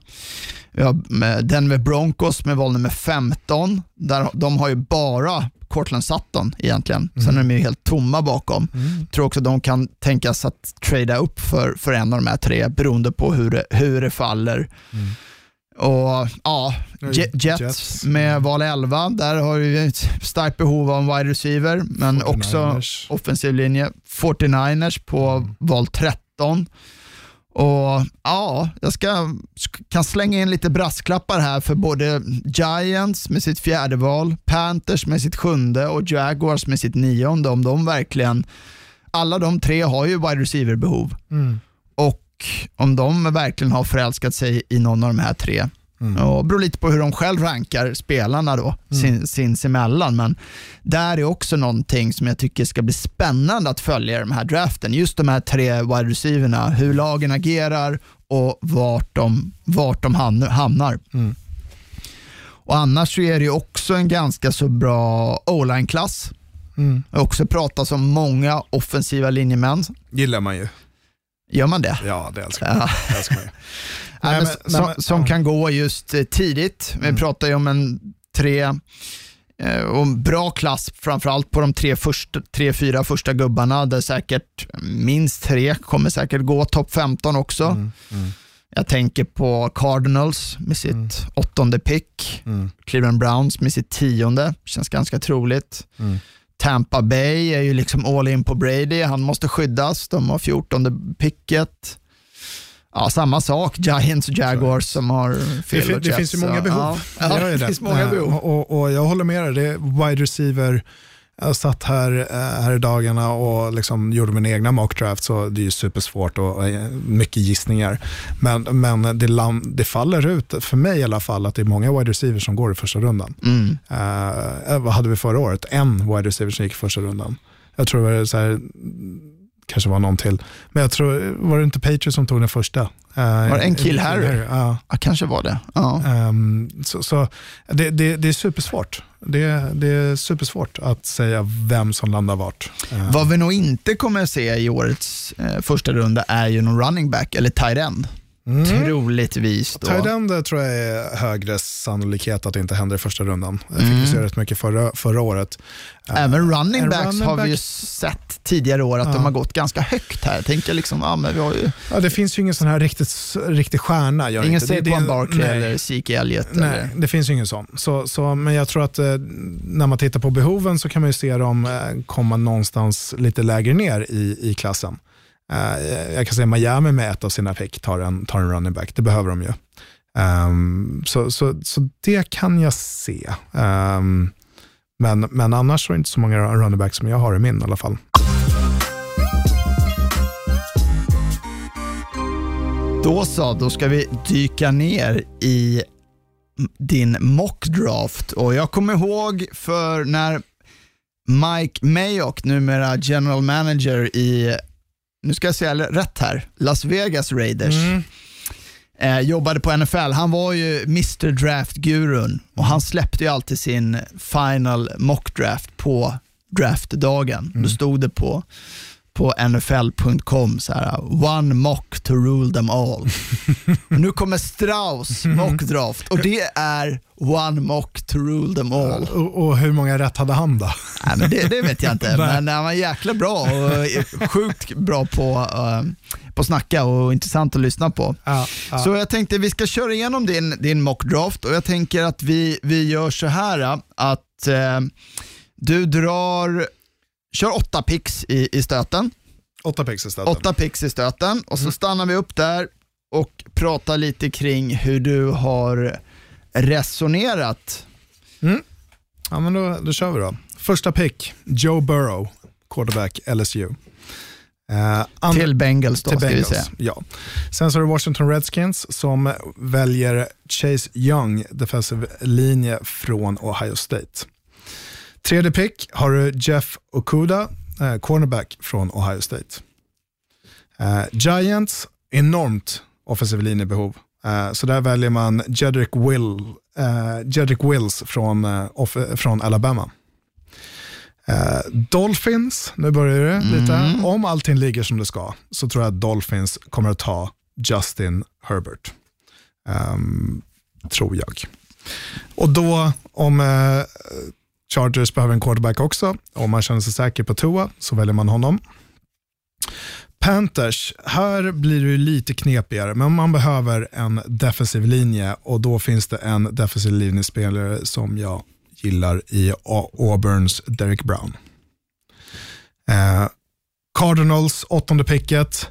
Speaker 5: Vi har med Denver Broncos med val nummer 15. Där, de har ju bara Cortland Sutton egentligen. Sen är de ju helt tomma bakom. Tror också de kan tänkas att trada upp för, för en av de här tre beroende på hur det, hur det faller. Och ja, Je-
Speaker 6: Jets,
Speaker 5: med val 11, där har vi ett starkt behov av en wide receiver, men också
Speaker 6: 49ers.
Speaker 5: offensiv linje. 49ers på val 13. Och ja, Jag ska, kan slänga in lite brasklappar här för både Giants med sitt fjärde val, Panthers med sitt sjunde och Jaguars med sitt nionde. Om de verkligen, alla de tre har ju wide receiver-behov.
Speaker 6: Mm.
Speaker 5: Och om de verkligen har förälskat sig i någon av de här tre, Mm. Och beror lite på hur de själv rankar spelarna då, mm. sin, sinsemellan. Men där är också någonting som jag tycker ska bli spännande att följa i den här draften. Just de här tre wide receiverna, hur lagen agerar och vart de, vart de hamnar. Mm. Och Annars så är det ju också en ganska så bra o-line-klass. Mm. Det har också pratats om många offensiva linjemän.
Speaker 6: gillar man ju.
Speaker 5: Gör man det?
Speaker 6: Ja, det älskar man. Ja. Det älskar man
Speaker 5: Nej, men, men, som, som ja. kan gå just eh, tidigt. Vi mm. pratar ju om en tre eh, och bra klass, framförallt på de tre, första, tre, fyra första gubbarna, där säkert minst tre kommer säkert gå topp 15 också. Mm. Mm. Jag tänker på Cardinals med sitt mm. åttonde pick, mm. Cleveland Browns med sitt tionde, känns ganska troligt. Tampa Bay är ju liksom all in på Brady, han måste skyddas, de har fjortonde picket. Ja, samma sak, Giants och Jaguars som har fel
Speaker 6: Det, det finns ju många behov.
Speaker 5: Ja, ja det, det finns många behov.
Speaker 6: Och, och, jag håller med dig, det är wide receiver, jag satt här, eh, här i dagarna och liksom gjorde min egna mockdraft, så det är ju supersvårt och mycket gissningar. Men, men det, det faller ut, för mig i alla fall, att det är många wide receivers som går i första rundan. Mm. Uh, vad hade vi förra året? En wide receiver som gick i första rundan. Jag tror det var så här, kanske var någon till. Men jag tror, var det inte Patriots som tog den första? Uh,
Speaker 5: var det en kill Harry? Ja. ja, kanske var det. Ja.
Speaker 6: Um, så, så det, det, det, är supersvårt. Det, det är supersvårt att säga vem som landar vart.
Speaker 5: Uh. Vad vi nog inte kommer att se i årets uh, första runda är ju någon running back eller tight end. Mm. Troligtvis. Då.
Speaker 6: Tight tror jag är högre sannolikhet att det inte händer i första rundan. Jag fick mm. se rätt mycket förra, förra året.
Speaker 5: Även running backs running har back... vi ju sett tidigare år att ja. de har gått ganska högt här. Tänker liksom, ja, men vi har ju...
Speaker 6: ja, det finns ju ingen sån här riktigt, riktig stjärna.
Speaker 5: Ingen inte. Saquon Barkley eller Zeke Elliott?
Speaker 6: Nej, eller? det finns ju ingen sån. Så, så, men jag tror att eh, när man tittar på behoven så kan man ju se dem eh, komma någonstans lite lägre ner i, i klassen. Uh, jag kan säga Miami med ett av sina pick tar en, tar en running back, det behöver de ju. Um, så, så, så det kan jag se. Um, men, men annars så är det inte så många running backs som jag har i min i alla fall.
Speaker 5: Då så, då ska vi dyka ner i din mockdraft. Och jag kommer ihåg för när Mike Mayock, numera general manager i nu ska jag säga rätt här, Las Vegas Raiders. Mm. Eh, jobbade på NFL. Han var ju Mr Draft-gurun och han släppte ju alltid sin final mock draft på draftdagen. Mm. Då stod det på på nfl.com så här, one mock to rule them all. nu kommer Strauss mockdraft och det är one mock to rule them all.
Speaker 6: Och, och hur många rätt hade han då?
Speaker 5: Nej, men det, det vet jag inte, men han var jäkla bra och sjukt bra på, uh, på snacka och intressant att lyssna på. Ja, ja. Så jag tänkte vi ska köra igenom din, din mockdraft och jag tänker att vi, vi gör så här att uh, du drar kör åtta pix i, i stöten.
Speaker 6: Åtta pix i stöten.
Speaker 5: Åtta pix i stöten och så mm. stannar vi upp där och pratar lite kring hur du har resonerat.
Speaker 6: Mm. Ja, men då, då kör vi då. Första pick, Joe Burrow, quarterback LSU.
Speaker 5: Uh, till Bengals då, till ska Bengals, vi säga.
Speaker 6: Ja. Sen så är det Washington Redskins som väljer Chase Young, defensive linje från Ohio State. Tredje pick har du Jeff Okuda, eh, cornerback från Ohio State. Eh, Giants, enormt offensiv linjebehov. Eh, så där väljer man Jedrick, Will, eh, Jedrick Wills från, eh, off, från Alabama. Eh, Dolphins, nu börjar det mm. lite. Om allting ligger som det ska så tror jag att Dolphins kommer att ta Justin Herbert. Um, tror jag. Och då om Chargers behöver en quarterback också. Om man känner sig säker på Tua så väljer man honom. Panthers, här blir det lite knepigare, men man behöver en defensiv linje och då finns det en defensiv linjespelare som jag gillar i Auburns Derek Brown. Eh, Cardinals, åttonde picket.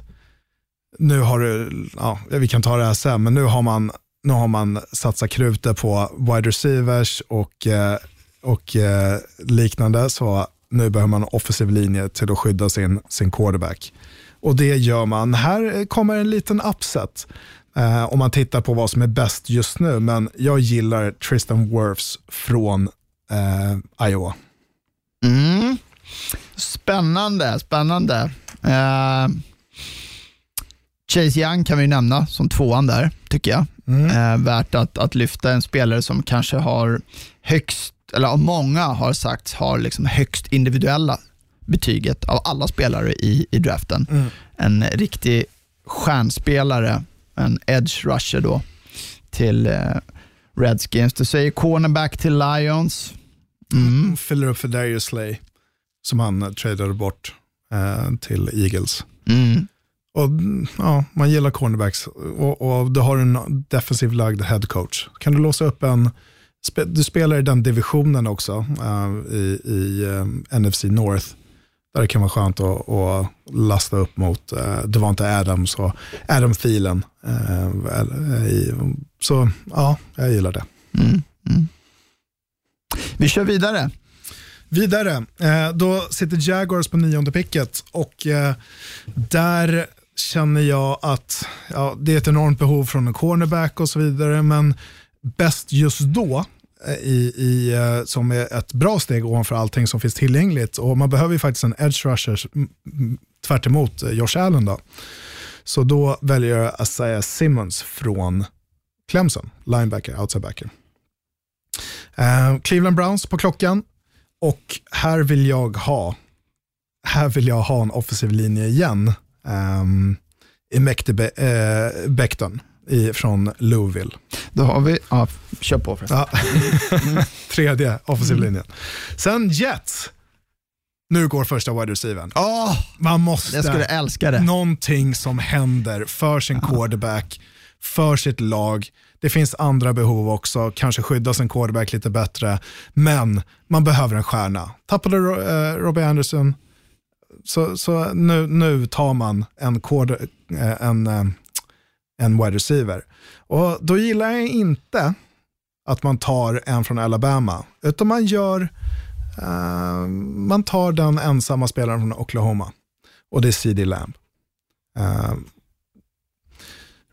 Speaker 6: nu har du, ja, vi kan ta det här sen, men nu har man, nu har man satsat krutet på wide receivers och, eh, och eh, liknande, så nu behöver man en offensiv linje till att skydda sin, sin quarterback. Och det gör man. Här kommer en liten upset eh, om man tittar på vad som är bäst just nu, men jag gillar Tristan Wirfs från eh, Iowa.
Speaker 5: Mm. Spännande, spännande. Uh, Chase Young kan vi nämna som tvåan där, tycker jag. Mm. Uh, värt att, att lyfta en spelare som kanske har högst, eller många har sagt har liksom högst individuella betyget av alla spelare i, i draften. Mm. En riktig stjärnspelare, en edge rusher då, till uh, Redskins. Du säger cornerback till Lions.
Speaker 6: Mm. Fyller upp för Darius Slay, som han tradade bort eh, till Eagles. Mm. Och, ja, man gillar cornerbacks och, och du har en defensiv lagd head coach. Kan du låsa upp en, du spelar i den divisionen också uh, i, i um, eh, NFC North. Där det kan vara skönt att, att lasta upp mot uh, Devante Adams och Adam Thielen. Uh, så ja, jag gillar det. Mm, mm.
Speaker 5: Vi kör vidare.
Speaker 6: Vidare, eh, då sitter Jaguars på nionde picket och eh, där känner jag att ja, det är ett enormt behov från en cornerback och så vidare, men bäst just då eh, i, i, eh, som är ett bra steg ovanför allting som finns tillgängligt. Och man behöver ju faktiskt en edge rusher tvärt emot eh, Josh Allen. Då. Så då väljer jag Isaiah Simmons från Clemson, linebacker, outsidebacker. Uh, Cleveland Browns på klockan. Och här vill jag ha, här vill jag ha en offensiv linje igen. Um, I Mekte Be uh, Becton i, från Louisville.
Speaker 5: Då har vi, ja, kör på förresten. Ja.
Speaker 6: Tredje offensiv mm. linjen. Sen Jets. Nu går första wide receivern.
Speaker 5: Oh,
Speaker 6: Man måste,
Speaker 5: jag skulle älska det.
Speaker 6: Någonting som händer för sin quarterback, för sitt lag. Det finns andra behov också, kanske skydda sin quarterback lite bättre, men man behöver en stjärna. Tappade uh, Robbie Anderson, så, så nu, nu tar man en, quarter, uh, en, uh, en wide receiver. Och då gillar jag inte att man tar en från Alabama, utan man gör Uh, man tar den ensamma spelaren från Oklahoma och det är CD Lamb. Uh,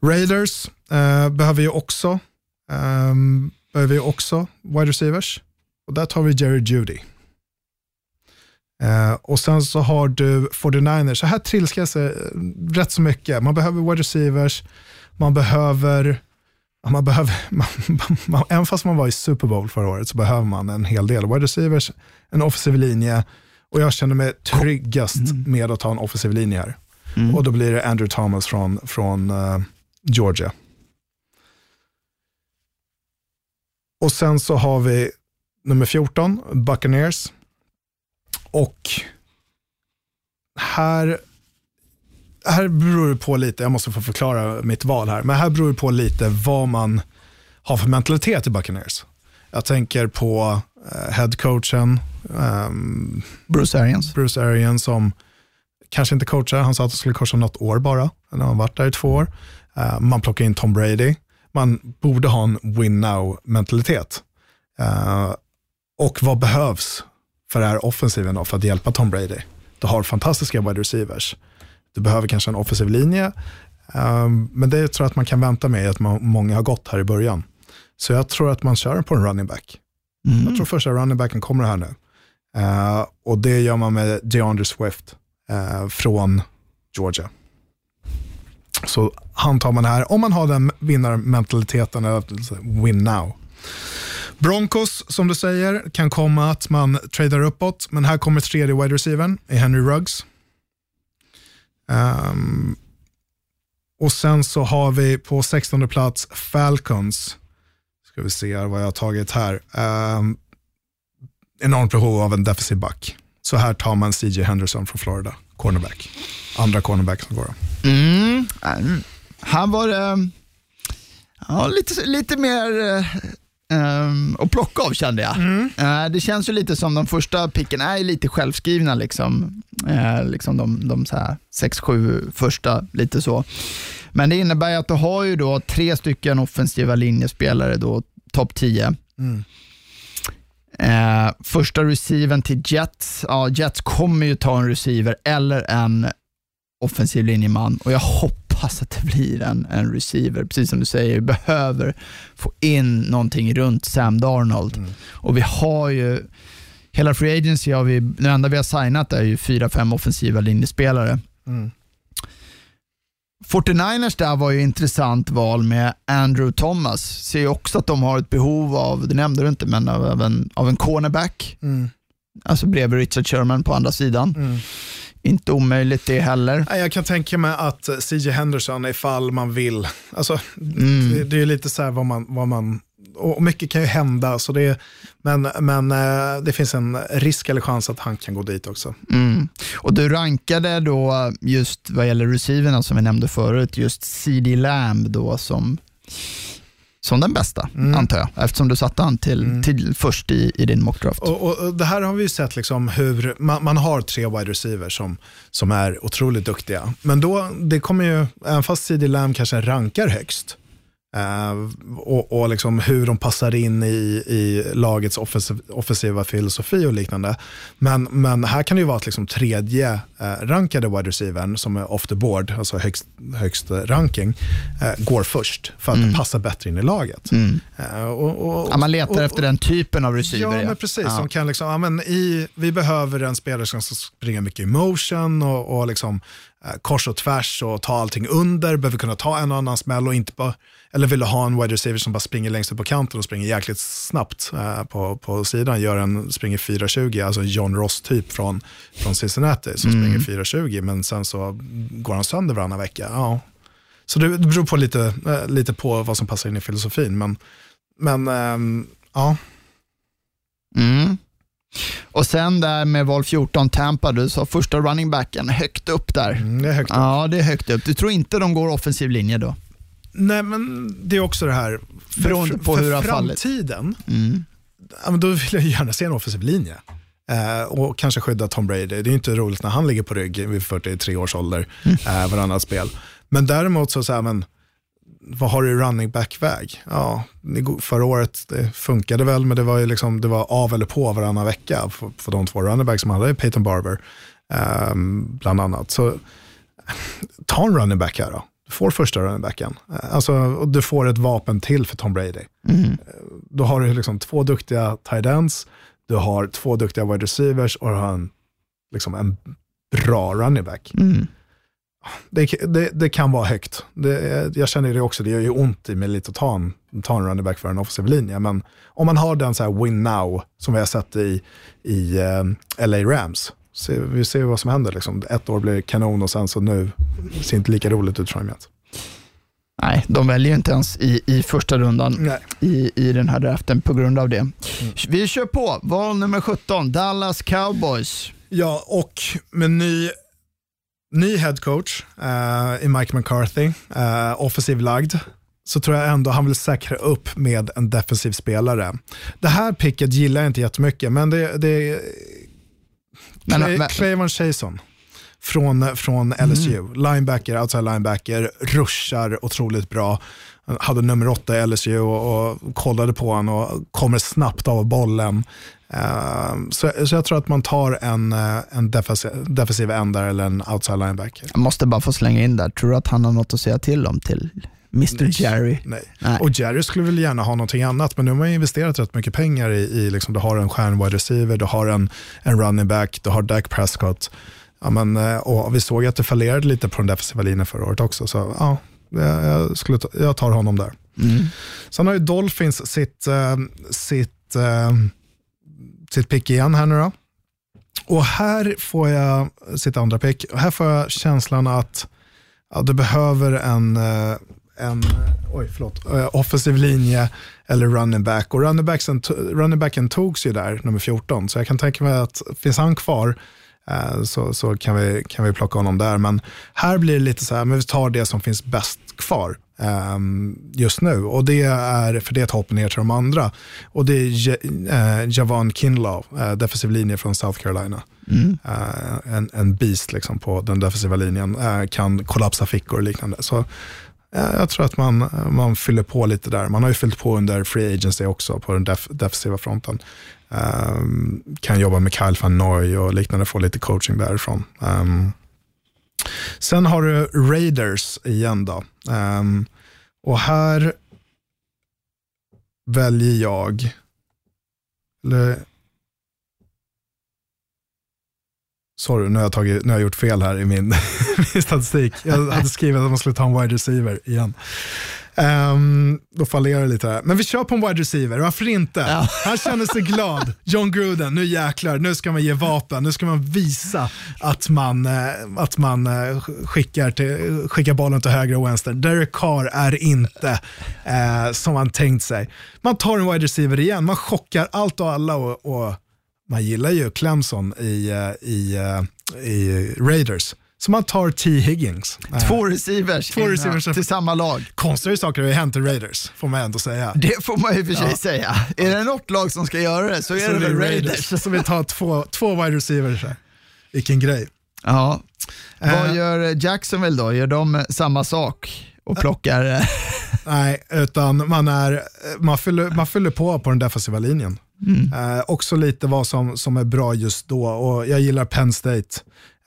Speaker 6: Raiders uh, behöver ju också, um, behöver ju också wide receivers. Och där tar vi Jerry Judy. Uh, och sen så har du 49ers. Så här trilskas det rätt så mycket. Man behöver wide receivers, man behöver man behöver, man, man, även fast man var i Super Bowl förra året så behöver man en hel del wide receivers, en offensiv linje och jag känner mig tryggast mm. med att ta en offensiv linje här. Mm. Och då blir det Andrew Thomas från, från uh, Georgia. Och sen så har vi nummer 14, Buccaneers. Och här, här beror det på lite, jag måste få förklara mitt val här, men här beror det på lite vad man har för mentalitet i Buccaneers. Jag tänker på eh, headcoachen, um,
Speaker 5: Bruce Arians.
Speaker 6: Bruce Arians som kanske inte coachar, han sa att han skulle coacha något år bara, han har varit där i två år. Uh, man plockar in Tom Brady. Man borde ha en win now-mentalitet. Uh, och vad behövs för det här offensiven då, för att hjälpa Tom Brady? Du har fantastiska wide receivers. Du behöver kanske en offensiv linje. Uh, men det tror jag att man kan vänta med att man, många har gått här i början. Så jag tror att man kör på en running back. Mm. Jag tror första running backen kommer här nu. Uh, och det gör man med DeAndre Swift uh, från Georgia. Så han tar man här om man har den vinnarmentaliteten, eller win now. Broncos, som du säger, kan komma att man tradar uppåt, men här kommer tredje wide receivern i Henry Ruggs. Um, och sen så har vi på 16 plats Falcons. Ska vi se här vad jag har tagit här. Um, enormt behov av en defensiv back. Så här tar man CJ Henderson från Florida, cornerback. Andra cornerback som går.
Speaker 5: Mm. Ehm, här var det ja, lite, lite mer eh, um, att plocka av kände jag. Mm. Uh, det känns ju lite som de första picken är lite självskrivna. Liksom. Eh, liksom de, de så här sex, sju första, lite så. Men det innebär att du har ju då tre stycken offensiva linjespelare, då topp 10. Eh, första receiven till Jets. Ja, Jets kommer ju ta en receiver eller en offensiv linjeman och jag hoppas att det blir en, en receiver. Precis som du säger, vi behöver få in någonting runt Sam Darnold. Och vi har ju, hela Free Agency har vi, det enda vi har signat är ju fyra, fem offensiva linjespelare. 49ers där var ju intressant val med Andrew Thomas. Ser ju också att de har ett behov av, det nämnde du inte, men av, en, av en cornerback. Alltså bredvid Richard Sherman på andra sidan. Inte omöjligt det heller.
Speaker 6: Jag kan tänka mig att CJ Henderson, ifall man vill, alltså,
Speaker 5: Mm.
Speaker 6: det, det är lite så här vad man, vad man och mycket kan ju hända, så det, men, men eh, det finns en risk eller chans att han kan gå dit också.
Speaker 5: Mm. Och du rankade då just vad gäller receiverna som vi nämnde förut, just CD Lamb då som, som den bästa, antar jag, eftersom du satte han till, till först i, i din mockdraft.
Speaker 6: Och, och, och det här har vi ju sett liksom hur man, man har tre wide receivers som, som är otroligt duktiga. Men då, det kommer ju, även fast CD Lamb kanske rankar högst, eh, och, och liksom hur de passar in i, i lagets offensiv, offensiva filosofi och liknande. Men, men här kan det ju vara att liksom tredje eh, rankade wide receivern som är off the board, alltså högst, högst ranking, eh, går först för att passa bättre in i laget. Eh, och, och,
Speaker 5: Ja, man letar efter den typen av receiver.
Speaker 6: Ja, men precis.
Speaker 5: Ja.
Speaker 6: Som kan liksom, ja, men i, vi behöver en spelare som ska springa mycket i motion och, och liksom, kors och tvärs och ta allting under, behöver kunna ta en och annan smäll och inte bara, eller vill du ha en wide receiver som bara springer längst upp på kanten och springer jäkligt snabbt eh, på, på sidan, gör en, springer 4.20, alltså John Ross typ från, från Cincinnati som springer 4.20 men sen så går han sönder varannan vecka. Ja. Så det, det beror på lite, eh, lite på vad som passar in i filosofin, men, men ehm, ja.
Speaker 5: Mm. Och sen där med val 14, Tampa, du sa första running backen högt upp där.
Speaker 6: Mm, det är högt upp.
Speaker 5: Ja, det är högt upp. Du tror inte de går offensiv linje då?
Speaker 6: Nej, men det är också det här, för,
Speaker 5: Beroende på
Speaker 6: för
Speaker 5: hur
Speaker 6: framtiden,
Speaker 5: Mm.
Speaker 6: ja, men då vill jag gärna se en offensiv linje. Eh, och kanske skydda Tom Brady. Det är inte roligt när han ligger på rygg vid 43 års ålder
Speaker 5: Mm.
Speaker 6: eh, varannat spel. Men däremot så, så här, men, vad har du i running back-väg? Ja, förra året det funkade väl, men det var, ju liksom, det var av eller på varannan vecka för, för de två running backs som hade, Peyton Barber eh, bland annat. Så ta en running back här då. Du får första running backen. Eh, Alltså, och du får ett vapen till för Tom Brady. Eh, Då har du liksom två duktiga tight ends, du har två duktiga wide receivers och du har en, liksom en bra running back.
Speaker 5: Mm.
Speaker 6: Det, det, det kan vara högt. Det, jag känner det också, det gör ju ont i mig lite att ta en, ta en running back för en offensiv linje. Men om man har den så här win now, som vi har sett i, i eh, LA Rams, se, vi ser vad som händer. Liksom. Ett år blir kanon och sen så nu ser inte lika roligt ut framgent.
Speaker 5: Nej, de väljer ju inte ens i, i första rundan
Speaker 6: Nej.
Speaker 5: i, i den här draften på grund av det. Vi kör på. Val nummer 17, Dallas Cowboys.
Speaker 6: Ja, och med ny, ny head coach eh, i Mike McCarthy, eh, offensiv lagd, så tror jag ändå han vill säkra upp med en defensiv spelare. Det här picket gillar jag inte jättemycket, men det, det är
Speaker 5: Men-
Speaker 6: Clay,
Speaker 5: men-
Speaker 6: Clayvon Chason från, från LSU. Linebacker, outside linebacker, rushar otroligt bra. Han hade nummer åtta i LSU och, och kollade på honom och kommer snabbt av bollen. Eh, så, så jag tror att man tar en, eh, en defensiv, defensiv där eller en outside linebacker.
Speaker 5: Jag måste bara få slänga in där. Tror du att han har något att säga till om till Mr Jerry?
Speaker 6: Nej.
Speaker 5: Nej.
Speaker 6: Och Jerry skulle väl gärna ha någonting annat, men nu har man investerat rätt mycket pengar i, i liksom, du har en stjärn wide receiver, du har en, en running back, du har Dak Prescott. Ja, men, eh, och vi såg att det fallerade lite på den defensiva linjen förra året också, så ja, jag, skulle ta, jag tar honom där.
Speaker 5: Mm.
Speaker 6: Sen har ju Dolphins sitt, eh, sitt, sitt pick igen här nu då. Och här får jag sitt andra pick. Och här får jag känslan att ja, du behöver en, eh, en eh, oj, förlåt, eh, offensiv linje eller running back. Och running, backen, running backen togs ju där, nummer 14, så jag kan tänka mig att finns han kvar så, så kan, vi, kan vi plocka honom där. Men här blir det lite så här, men vi tar det som finns bäst kvar um, just nu. Och det är, för det är ett hopp ner till de andra. Och det är uh, Javon Kinlaw, uh, defensiv linje från South Carolina. Mm. En, en beast liksom på den defensiva linjen, kan kollapsa fickor och liknande. Så jag tror att man, man fyller på lite där. Man har ju fyllt på under free agency också på den def defensiva fronten. Um, kan jobba med Kyle van Noy och liknande, få lite coaching därifrån. Um, sen har du Raiders igen då. Um, och här väljer jag, eller Sorry, nu har, jag tagit, nu har jag gjort fel här i min, min statistik. Jag hade skrivit att man skulle ta en wide receiver igen. Um, då fallerar det lite här. Men vi kör på en wide receiver, varför inte? Ja. Han känner sig glad. John Gruden, nu jäklar, nu ska man ge vapen. Nu ska man visa att man, eh, att man eh, skickar, till, skickar bollen till höger och vänster. Derek Carr är inte uh, som man tänkt sig. Man tar en wide receiver igen, man chockar allt och alla och, och man gillar ju Clemson i, i, i Raiders. Så man tar T. Higgins.
Speaker 5: Två receivers, Två receivers till samma lag.
Speaker 6: Konstigare saker har ju hänt i Raiders, får man ändå säga.
Speaker 5: Det får man ju för sig ja. säga. Är det något lag som ska göra det så är så det väl Raiders.
Speaker 6: Raiders. Så vi tar två, två wide receivers här. Vilken grej.
Speaker 5: Ja. Uh, Vad gör Jacksonville då? Gör de samma sak och plockar? Uh,
Speaker 6: nej, utan man, är, man, fyller, man fyller på på den defensiva linjen. Mm. Uh, också lite vad som, som är bra just då och jag gillar Penn State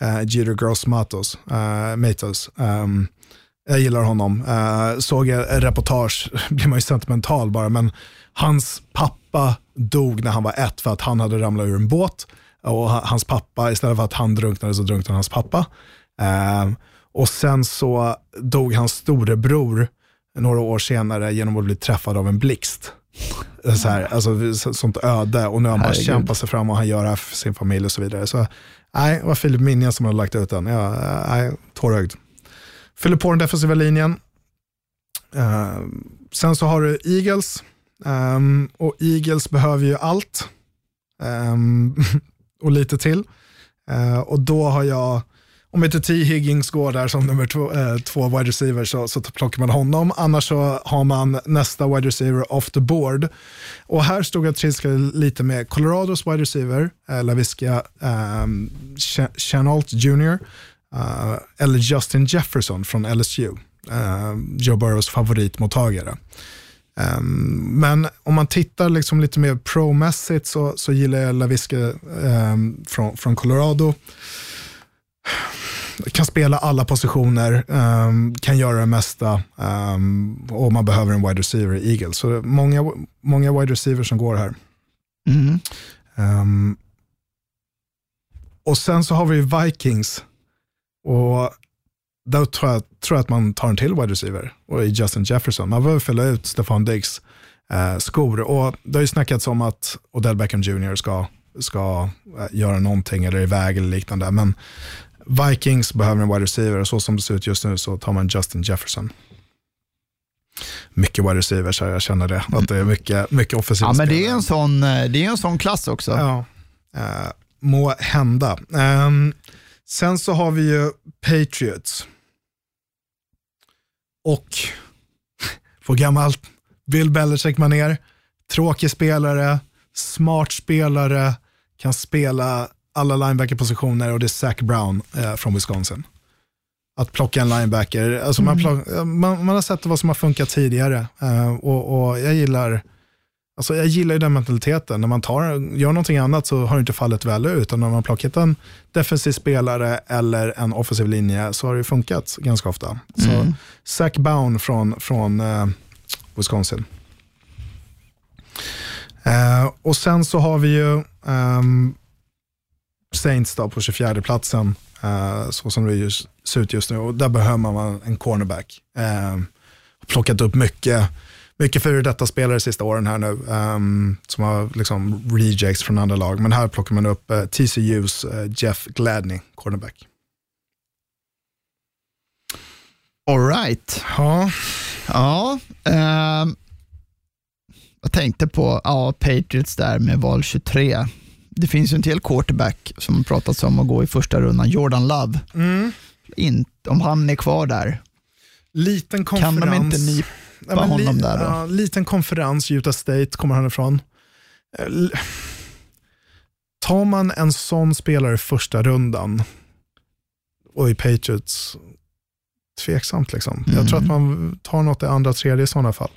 Speaker 6: uh, Jeter Gross Matos. Uh, Matos. Um, jag gillar honom. Uh, såg jag reportage, blir man ju sentimental bara, men hans pappa dog när han var ett för att han hade ramlat ur en båt. Och hans pappa, istället för att han drunknade så drunknade hans pappa. Uh, och sen så dog hans storebror några år senare genom att bli träffad av en blixt. Så här, alltså, sånt öde och nu har han bara kämpat sig fram och han gör det för sin familj och så vidare. Så Nej, det var Filip Minja som hade lagt ut den. Ja, nej, tårögd. Fyller på den defensiva linjen. Uh, sen så har du Eagles. Um, och Eagles behöver ju allt. Um, och lite till. Uh, och då har jag om inte T. Higgins går där som nummer två, eh, två wide receiver så, så plockar man honom. Annars så har man nästa wide receiver off the board. Och här stod jag och trilskade lite med Colorados wide receiver, eh, Laviska um, ehm, Chenault Jr. Eh, eller Justin Jefferson från LSU, eh, Joe Burrows favoritmottagare. Um, men om man tittar liksom lite mer pro-mässigt så, så gillar jag Laviska um, ehm, från, från Colorado kan spela alla positioner, um, kan göra det mesta um, och man behöver en wide receiver i Eagles. Så många, många wide receivers som går här. Mm. Um, och sen så har vi Vikings. Och där tror jag, tror jag att man tar en till wide receiver och i Justin Jefferson. Man behöver fylla ut Stefan Diggs eh, skor. Och det har ju snackats om att Odell Beckham Jr. ska, ska eh, göra någonting eller iväg eller liknande. Men Vikings behöver en wide receiver och så som det ser ut just nu så tar man Justin Jefferson. Mycket wide receivers här, jag känner det. Att det är mycket, mycket offensiva
Speaker 5: Ja, men det är, en sån, eh, det är en sån klass också.
Speaker 6: Ja, uh, må hända. Um, sen så har vi ju Patriots. Och på gammalt Bill Belichick-manér, tråkig spelare, smart spelare, kan spela alla linebacker-positioner och det är Zach Brown eh, från Wisconsin. Att plocka en linebacker, alltså mm. man, plock, man, man, har sett vad som har funkat tidigare eh, och, och, jag gillar Alltså jag gillar ju den mentaliteten. När man tar, gör någonting annat så har det inte fallit väl ut. Utan när man plockat en defensiv spelare eller en offensiv linje så har det funkat ganska ofta. Så mm. Zach Brown från, från uh, Wisconsin. Uh, och sen så har vi ju um, Saints då på 24 platsen, uh, så som det just, ser ut just nu. Och där behöver man en cornerback. Uh, plockat upp mycket, mycket före detta spelare de sista åren här nu, um, som har liksom rejects från andra lag. Men här plockar man upp uh, eh, TCUs uh, Jeff Gladney, cornerback.
Speaker 5: All right.
Speaker 6: Ja.
Speaker 5: Ja. Um, jag tänkte på ja, Patriots där med val 23 det finns ju en till quarterback som pratats om att gå i första rundan, Jordan Love.
Speaker 6: Mm.
Speaker 5: In, om han är kvar där,
Speaker 6: Liten
Speaker 5: kan
Speaker 6: konferens.
Speaker 5: de inte nypa
Speaker 6: Ja,
Speaker 5: honom
Speaker 6: li-
Speaker 5: där då?
Speaker 6: ja, liten konferens, Utah State kommer han ifrån. Eh, Tar man en sån spelare i första rundan och i Patriots, tveksamt liksom. Jag tror att man tar något i andra, tredje i sådana fall.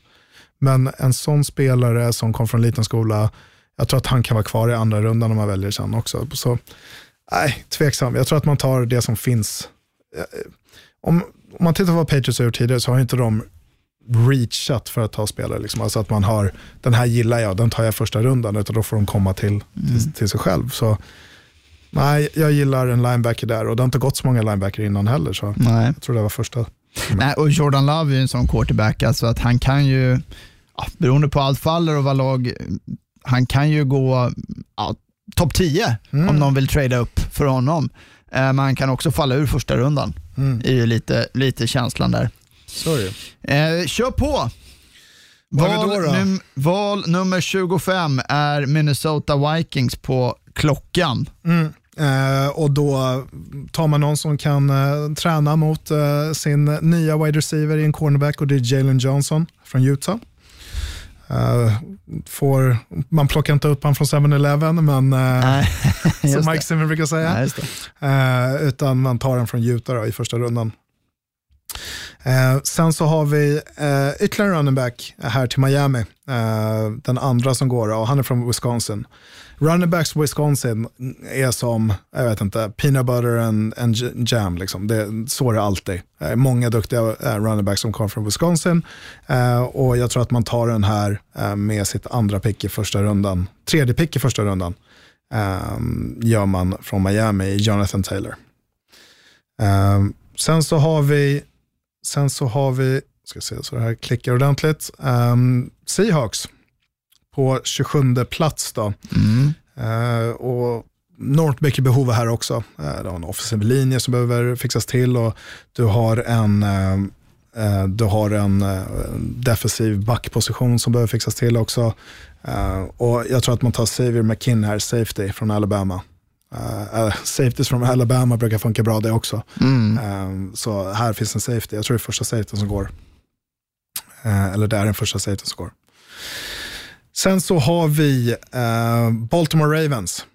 Speaker 6: Men en sån spelare som kom från en liten skola, jag tror att han kan vara kvar i andra rundan om man väljer sen också. Så nej, tveksam. Jag tror att man tar det som finns. Eh, Om, om man tittar på vad Patriots har gjort tidigare så har inte de reachat för att ta spelare. Liksom. Alltså att man har, den här gillar jag, den tar jag första rundan, utan då får de komma till, till, till sig själv. Så nej, jag gillar en linebacker där och det har inte gått så många linebacker innan heller. Så
Speaker 5: Nej.
Speaker 6: jag tror det var första.
Speaker 5: Nej, och Jordan Love är ju en sån quarterback, alltså att han kan ju, ja, beroende på allt faller och vad lag, han kan ju gå ja, topp 10
Speaker 6: Mm.
Speaker 5: om någon vill trada upp för honom. Eh, Men han kan också falla ur första rundan.
Speaker 6: Mm.
Speaker 5: är ju lite, lite känslan där.
Speaker 6: Det.
Speaker 5: Eh, kör på! Val,
Speaker 6: då då?
Speaker 5: num- val nummer 25 är Minnesota Vikings på klockan.
Speaker 6: Mm. Eh, och då tar man någon som kan eh, träna mot eh, sin nya wide receiver i en cornerback och det är Jalen Johnson från Utah. Eh, får, man plockar inte upp han från 7-Eleven, men
Speaker 5: Nej,
Speaker 6: som Mike. Zimmer brukar säga.
Speaker 5: Nej.
Speaker 6: Eh, utan man tar den från Utah då, i första rundan. Sen så har vi eh, ytterligare running back här till Miami. Den andra som går, och han är från Wisconsin. Running backs Wisconsin är som, jag vet inte, peanut butter and, and jam. Liksom. Det, så är det alltid. Eh, många duktiga eh, running backs som kommer från Wisconsin. Eh, och jag tror att man tar den här eh, med sitt andra pick i första rundan. Tredje pick i första rundan eh, gör man från Miami, Jonathan Taylor. Eh, sen så har vi, sen så har vi, ska se så det här klickar ordentligt, eh, Seahawks på 27 plats då.
Speaker 5: Mm.
Speaker 6: Eh, och enormt mycket behov här också. Uh, du har en offensiv linje som behöver fixas till och du har en, eh, du har en defensiv backposition som behöver fixas till också. Och jag tror att man tar Xavier McKinn här, safety från Alabama. Uh, safeties från Alabama brukar funka bra det också.
Speaker 5: Mm.
Speaker 6: Så här finns en safety, jag tror det är första safety som går. Eller det är den första safety som går. Sen så har vi eh, Baltimore Ravens.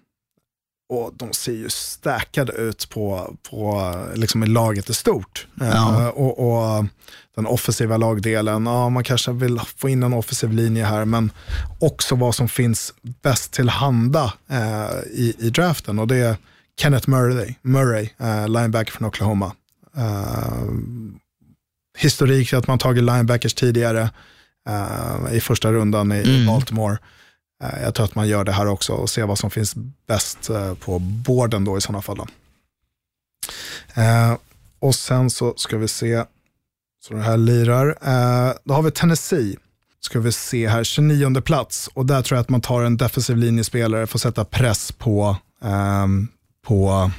Speaker 6: Och de ser ju stackade ut på, på liksom i laget i stort. Eh,
Speaker 5: Ja.
Speaker 6: och, och den offensiva lagdelen, ja, man kanske vill få in en offensiv linje här, men också vad som finns bäst tillhanda eh, i, i draften. Och det är Kenneth Murray, Murray eh, linebacker från Oklahoma. Eh, historik att man tagit linebackers tidigare eh, i första rundan i,
Speaker 5: Mm.
Speaker 6: Baltimore. Eh, jag tror att man gör det här också och ser vad som finns bäst eh, på borden då i sådana fall. Då. Eh, och sen så ska vi se, så det här lirar. Eh, då har vi Tennessee, ska vi se här, 29 plats. Och där tror jag att man tar en defensiv linjespelare för att sätta press på, ehm, på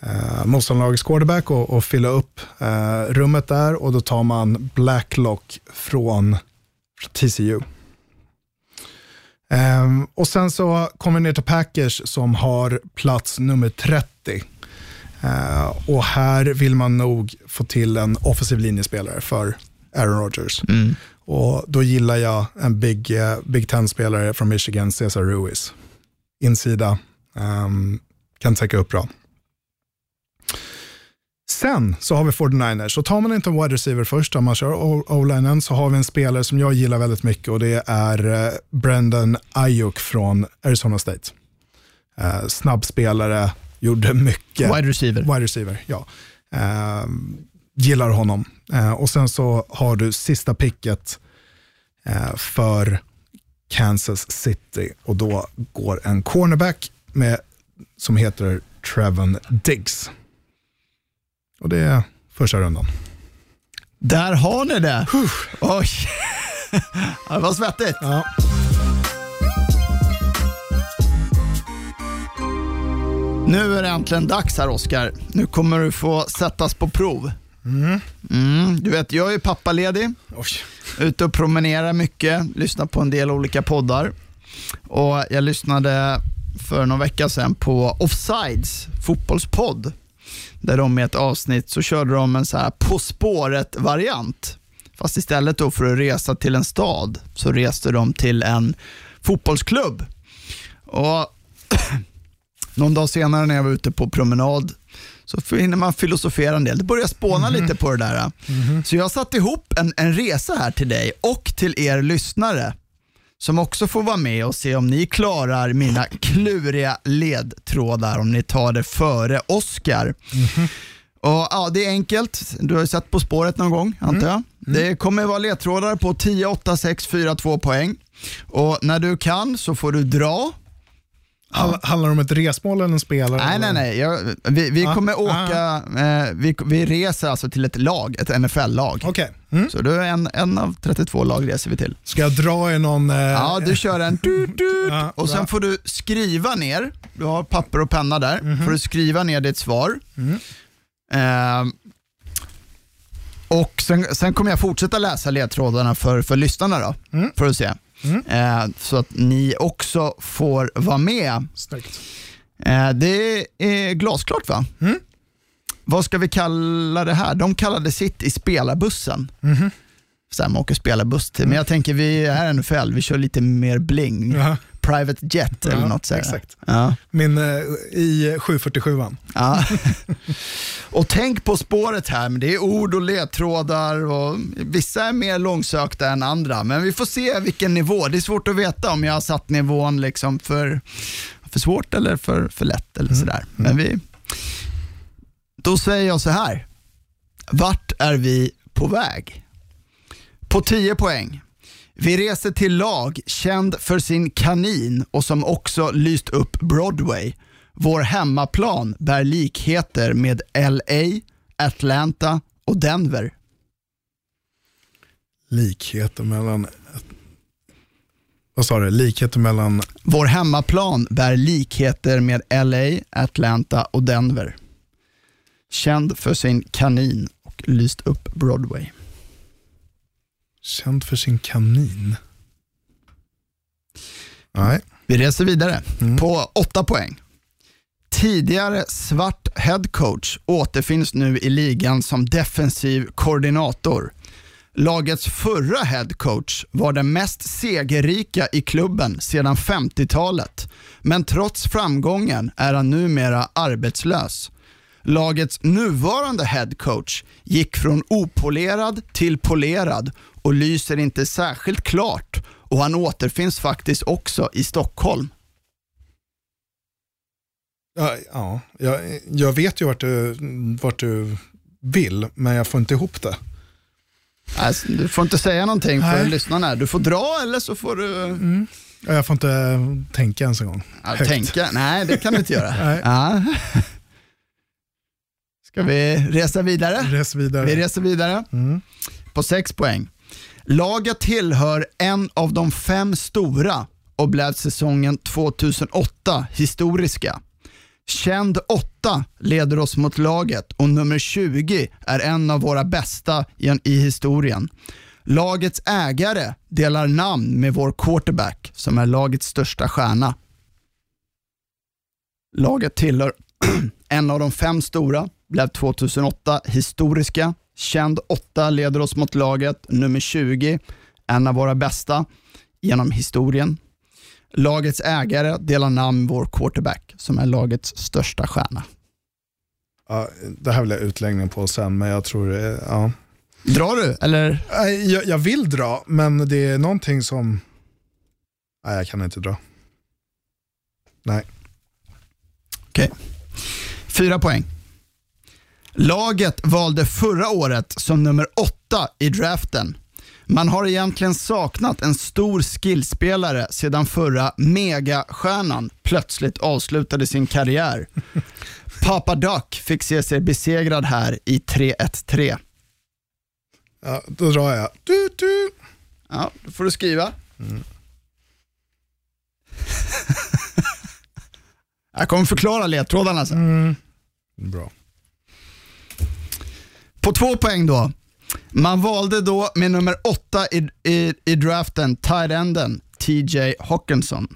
Speaker 6: eh, motståndarlagets quarterback och, och fylla upp eh, rummet där. Och då tar man Blacklock från TCU. Ehm, och sen så kommer vi ner till Packers som har plats nummer 30. Eh, och här vill man nog få till en offensiv linjespelare för Aaron Rodgers.
Speaker 5: Mm.
Speaker 6: Och då gillar jag en Big, eh, Big Ten-spelare från Michigan, Cesar Ruiz. Insida, ehm, kan täcka upp bra. Sen så har vi 49ers. Så tar man inte en wide receiver först, om man kör o-linen, så har vi en spelare som jag gillar väldigt mycket och det är eh, Brendan Ayuk från Arizona State. Eh, snabb spelare, gjorde mycket.
Speaker 5: Wide receiver.
Speaker 6: Wide receiver, ja. Eh, gillar honom. Eh, och sen så har du sista picket eh, för Kansas City och då går en cornerback med, som heter Trevon Diggs. Och det är första rundan.
Speaker 5: Där har ni det. Oj. Det var svettigt.
Speaker 6: Ja.
Speaker 5: Nu är det äntligen dags här Oskar. Nu kommer du få sättas på prov. Mm, du vet, jag är pappaledig,
Speaker 6: Oj.
Speaker 5: ute och promenerar mycket, lyssnar på en del olika poddar. Och Jag lyssnade för någon vecka sedan på Offsides fotbollspodd. Där de med ett avsnitt så körde de en så här På spåret-variant. Fast istället då för att resa till en stad så reste de till en fotbollsklubb. Och Någon dag senare när jag var ute på promenad så hinner man filosofera en del. Det börjar spåna
Speaker 6: Mhm.
Speaker 5: lite på det där. Så jag har satt ihop en, en resa här till dig och till er lyssnare som också får vara med och se om ni klarar mina kluriga ledtrådar, om ni tar det före Oscar. Och, ja, det är enkelt. Du har ju sett På spåret någon gång, antar jag. Det kommer vara ledtrådar på 10, 8, 6, 4, 2 poäng. Och när du kan så får du dra.
Speaker 6: Hall- Handlar det om ett resmål eller en spelare?
Speaker 5: Nej, nej,
Speaker 6: eller?
Speaker 5: nej. Jag, vi vi
Speaker 6: Ah,
Speaker 5: kommer
Speaker 6: ah.
Speaker 5: åka, eh, vi, vi reser alltså till ett lag, ett NFL-lag.
Speaker 6: Okej. Mm.
Speaker 5: Så du är en, en av 32 lag reser vi till.
Speaker 6: Ska jag dra i någon... Eh,
Speaker 5: Ja, du kör en du, du,
Speaker 6: Ja,
Speaker 5: och sen får du skriva ner, du har papper och penna där,
Speaker 6: Mhm.
Speaker 5: får du skriva ner ditt svar.
Speaker 6: Mm.
Speaker 5: Eh, och sen, sen kommer jag fortsätta läsa ledtrådarna för, för lyssnarna då,
Speaker 6: Mm.
Speaker 5: för att se. Eh, så att ni också får vara med.
Speaker 6: Snyggt.
Speaker 5: Eh, det är glasklart va?
Speaker 6: Mm.
Speaker 5: Vad ska vi kalla det här? De kallade sitt i spelarbussen.
Speaker 6: Mhm.
Speaker 5: Så här, man åker spelarbuss till. Men jag tänker vi är NFL, vi kör lite mer bling.
Speaker 6: Ja,
Speaker 5: Private jet eller
Speaker 6: Ja,
Speaker 5: något sådär.
Speaker 6: exakt.
Speaker 5: Ja.
Speaker 6: min eh, i 747an.
Speaker 5: Ja. och tänk på spåret här, men det är ord och ledtrådar och vissa är mer långsökta än andra. Men vi får se vilken nivå. Det är svårt att veta om jag har satt nivån liksom för, för svårt eller för, för lätt eller sådär. Men vi, då säger jag så här. Vart är vi på väg? På 10 poäng. Vi reser till lag känd för sin kanin och som också lyst upp Broadway. Vår hemmaplan bär likheter med LA, Atlanta och Denver.
Speaker 6: Likheter mellan... Vad sa du? Likheter mellan...
Speaker 5: Vår hemmaplan bär likheter med LA, Atlanta och Denver. Känd för sin kanin och lyst upp Broadway.
Speaker 6: Känd för sin kanin. Nej.
Speaker 5: Vi reser vidare på 8 poäng. Tidigare svart headcoach återfinns nu i ligan som defensiv koordinator. Lagets förra headcoach var den mest segerrika i klubben sedan 50-talet, men trots framgången är han numera arbetslös. Lagets nuvarande headcoach gick från opolerad till polerad och lyser inte särskilt klart och han återfinns faktiskt också i Stockholm.
Speaker 6: Ja, ja. Jag, jag vet ju vart du, vart du vill, men jag får inte ihop det.
Speaker 5: Alltså, du får inte säga någonting för
Speaker 6: Nej.
Speaker 5: lyssnarna. Du får dra eller så får du
Speaker 6: Ja, Jag får inte tänka ens en gång.
Speaker 5: ja, tänka. Nej, det kan du inte göra.
Speaker 6: Nej.
Speaker 5: Ja. Ska vi resa vidare?
Speaker 6: Res vidare.
Speaker 5: Vi reser vidare
Speaker 6: Mm.
Speaker 5: på 6 poäng. Laget tillhör en av de fem stora och blev säsongen 2008 historiska. Känd 8 leder oss mot laget och nummer 20 är en av våra bästa i, i historien. Lagets ägare delar namn med vår quarterback som är lagets största stjärna. Laget tillhör en av de fem stora, blev 2008 historiska. Känd 8 leder oss mot laget, nummer 20, en av våra bästa genom historien. Lagets ägare delar namn med vår quarterback som är lagets största stjärna.
Speaker 6: Ja, det här vill jag utläggning på sen, men jag tror det, ja.
Speaker 5: Drar du eller?
Speaker 6: Jag, jag vill dra, men det är någonting som... Nej, jag kan inte dra. Nej.
Speaker 5: Okej. Fyra poäng. Laget valde förra året som nummer åtta i draften. Man har egentligen saknat en stor skillspelare sedan förra megastjärnan plötsligt avslutade sin karriär. Papa Duck fick se sig besegrad här i 3-1-3.
Speaker 6: Ja, då drar jag. Du, du.
Speaker 5: Ja, då får du skriva. Jag kommer förklara ledtrådarna sen.
Speaker 6: Bra.
Speaker 5: På två poäng då. Man valde då med nummer åtta i, i, i draften, tight enden TJ Hawkinson.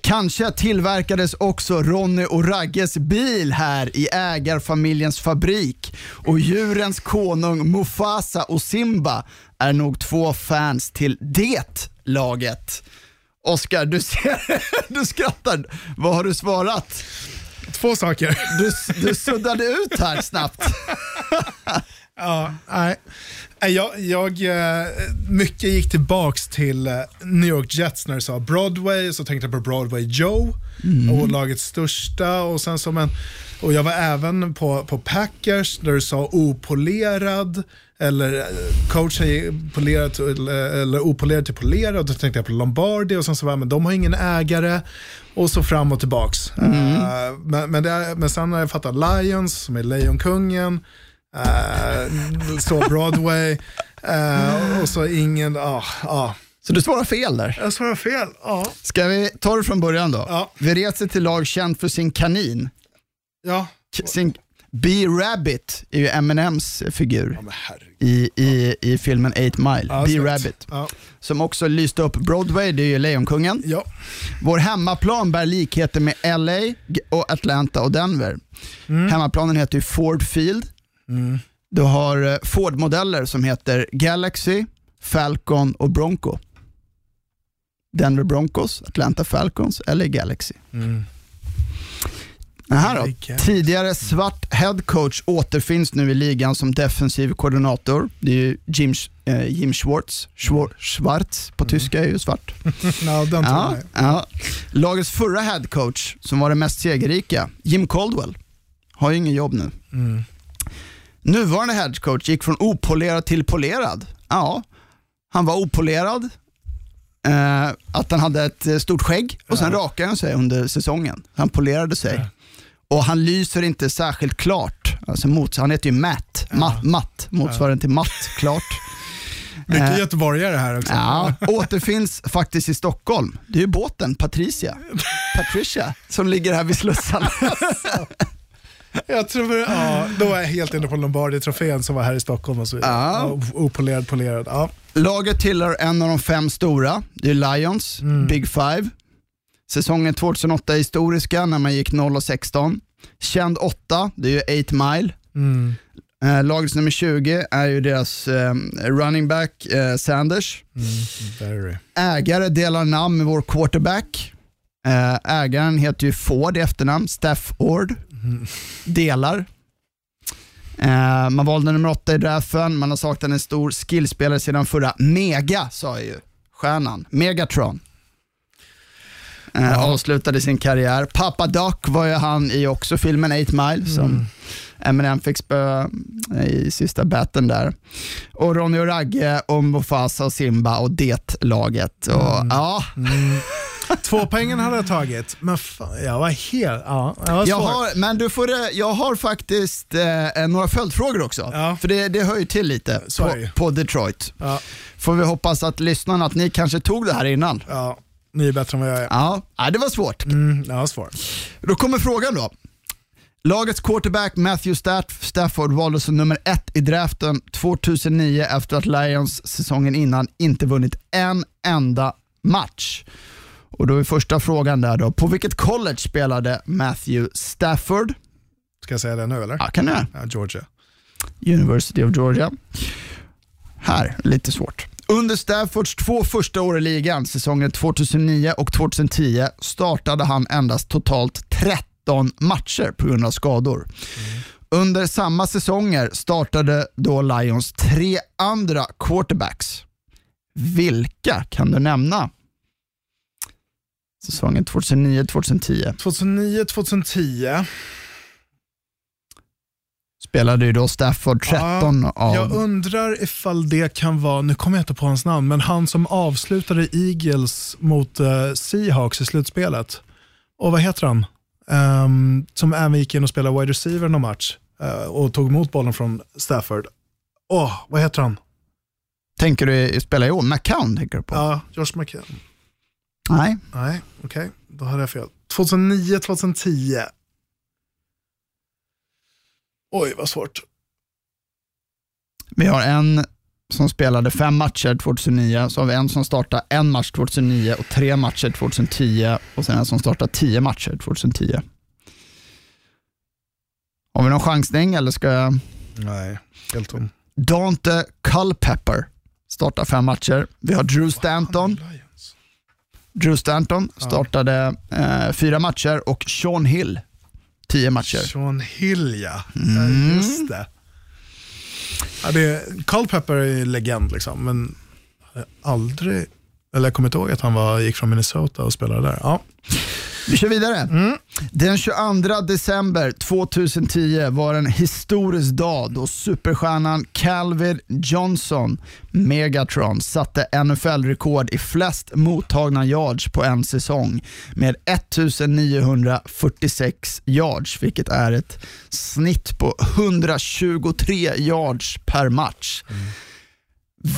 Speaker 5: Kanske tillverkades också Ronny och Ragges bil här i ägarfamiljens fabrik och djurens konung Mufasa och Simba är nog två fans till det laget. Oskar, du, ser, du skrattar. Vad har du svarat?
Speaker 6: Två saker.
Speaker 5: Du, du suddade ut här snabbt.
Speaker 6: Ja, nej. Jag, jag, eh, mycket gick tillbaks till eh, New York Jets när du sa Broadway, så tänkte jag på Broadway Joe och lagets största. Och, sen som en, och jag var även på, på Packers där du sa opolerad, eller eh, coachen polerad till, eller opolerad till polerad. Då tänkte jag på Lombardi och sen så var men de har ingen ägare. Och så fram och tillbaks. Eh, men, men, det men sen har jag fattat Lions, som är Lejonkungen. Uh, så Broadway uh, och så ingen, ja. ja.
Speaker 5: Så du svarar fel där.
Speaker 6: Jag svarar fel. Ja.
Speaker 5: Ska vi ta det från början då?
Speaker 6: Ja.
Speaker 5: Vi reser till lag känd för sin kanin.
Speaker 6: Ja.
Speaker 5: K- Sin B-Rabbit är ju Eminems figur
Speaker 6: herregud.
Speaker 5: i, i, i filmen 8 Mile.
Speaker 6: Ja.
Speaker 5: B-Rabbit.
Speaker 6: Ja.
Speaker 5: Som också lyste upp Broadway, det är ju Lejonkungen.
Speaker 6: ja.
Speaker 5: Vår hemmaplan bär likheter med LA, och Atlanta och Denver.
Speaker 6: Mm.
Speaker 5: Hemmaplanen heter ju Ford Field. Du har eh, Ford-modeller som heter Galaxy, Falcon och Bronco. Denver Broncos, Atlanta Falcons eller Galaxy. Den här då, tidigare svart head coach återfinns nu i ligan som defensiv koordinator. Det är ju Jim, eh, Jim Schwartz, Schwar- Schwartz på tyska är ju svart.
Speaker 6: den tror
Speaker 5: Ja, ja. Lagets förra head coach, som var den mest segerrika, Jim Caldwell, har ju ingen jobb nu. Nuvarande head coach gick från opolerad till polerad. Ja, han var opolerad, eh, att han hade ett eh, stort skägg och sen rakade han sig under säsongen. Han polerade sig. Och han lyser inte särskilt klart. Alltså mot, han heter ju Matt, matt, matt motsvarande till matt, klart.
Speaker 6: Mycket
Speaker 5: Eh,
Speaker 6: göteborgare här också.
Speaker 5: Ja, återfinns faktiskt i Stockholm. Det är ju båten Patricia, Patricia, som ligger här vid Slussen.
Speaker 6: Jag tror, ja, då var jag helt inne på Lombardi-trofén som var här i Stockholm och så vidare.
Speaker 5: Ja.
Speaker 6: Opolerad, polerad. Ja.
Speaker 5: Laget tillhör en av de fem stora. Det är Lions, Big Five. Säsongen 2008 är historiska när man gick 0 och 16. Känd 8, det är ju 8 Mile.
Speaker 6: Mm.
Speaker 5: Eh, lagets nummer 20 är ju deras eh, running back eh, Sanders.
Speaker 6: Very.
Speaker 5: Ägare delar namn med vår quarterback. Eh, ägaren heter ju Ford i efternamn, Stafford. Delar. Eh, man valde nummer åtta i draften, man har saknat en stor skillspelare sedan förra. Mega sa jag ju, stjärnan. Megatron. Eh, Avslutade sin karriär. Pappa Doc var ju han i också filmen 8 Mile som Eminem fick spö eh, i sista batten där. Och Ronny och Ragge och Mufasa och Simba och det-laget. Och, ja,
Speaker 6: Två poängen hade jag tagit, men fan, jag var helt... Ja, jag var
Speaker 5: jag har, men du får, det- jag har faktiskt eh, några följdfrågor också.
Speaker 6: Ja.
Speaker 5: För det, det hör ju till lite på,
Speaker 6: det
Speaker 5: på Detroit.
Speaker 6: Ja,
Speaker 5: Får vi hoppas att lyssnarna, att ni kanske tog det här innan.
Speaker 6: ja, ni är bättre än vad jag är.
Speaker 5: Ja, det var svårt.
Speaker 6: Mm, jag var svår.
Speaker 5: Då kommer frågan då. Lagets quarterback Matthew Staff- Stafford valdes som nummer ett i draften 2009 efter att Lions säsongen innan inte vunnit en enda match. Och då är första frågan där då, på vilket college spelade Matthew Stafford?
Speaker 6: Ska jag säga det nu eller?
Speaker 5: Ja, kan jag.
Speaker 6: Ja, Georgia.
Speaker 5: University of Georgia. Här, lite svårt. Under Staffords två första år i ligan, säsongen 2009 och 2010, startade han endast totalt 13 matcher på grund av skador. Under samma säsonger startade då Lions tre andra quarterbacks. Vilka kan du nämna? Säsongen 2009-2010
Speaker 6: 2009-2010.
Speaker 5: spelade ju då Stafford 13 av...
Speaker 6: Jag undrar ifall det kan vara, nu kommer jag inte på hans namn, men han som avslutade Eagles mot eh, Seahawks i slutspelet. Och vad heter han? Ehm, som även gick in och spelade wide receiver någon match eh, och tog emot bollen från Stafford. Åh, vad heter han?
Speaker 5: Tänker du spela i år? McCown tänker du på?
Speaker 6: Ja, Josh McCann.
Speaker 5: Nej.
Speaker 6: Nej, okej, då hade jag fel. 2009-2010. Oj, vad svårt.
Speaker 5: Vi har en som spelade fem matcher 2009, så har vi en som startade en match 2009 och tre matcher 2010 och sen en som startade tio matcher 2010. Har vi någon chansning eller ska jag?
Speaker 6: Nej, helt tom.
Speaker 5: Dante Culpepper startar fem matcher. Vi har Drew Stanton. Drew Stanton startade eh, fyra matcher och Sean Hill tio matcher.
Speaker 6: Sean Hill ja,
Speaker 5: Mm.
Speaker 6: just det. Ja, det Carl Pepper är ju en legend liksom, men aldrig, eller jag kommer inte ihåg att han var, gick från Minnesota och spelade där. Ja.
Speaker 5: Vi kör vidare. Den 22 december 2010 var en historisk dag då superstjärnan Calvin Johnson, Megatron, satte NFL-rekord i flest mottagna yards på en säsong med 1946 yards, vilket är ett snitt på 123 yards per match.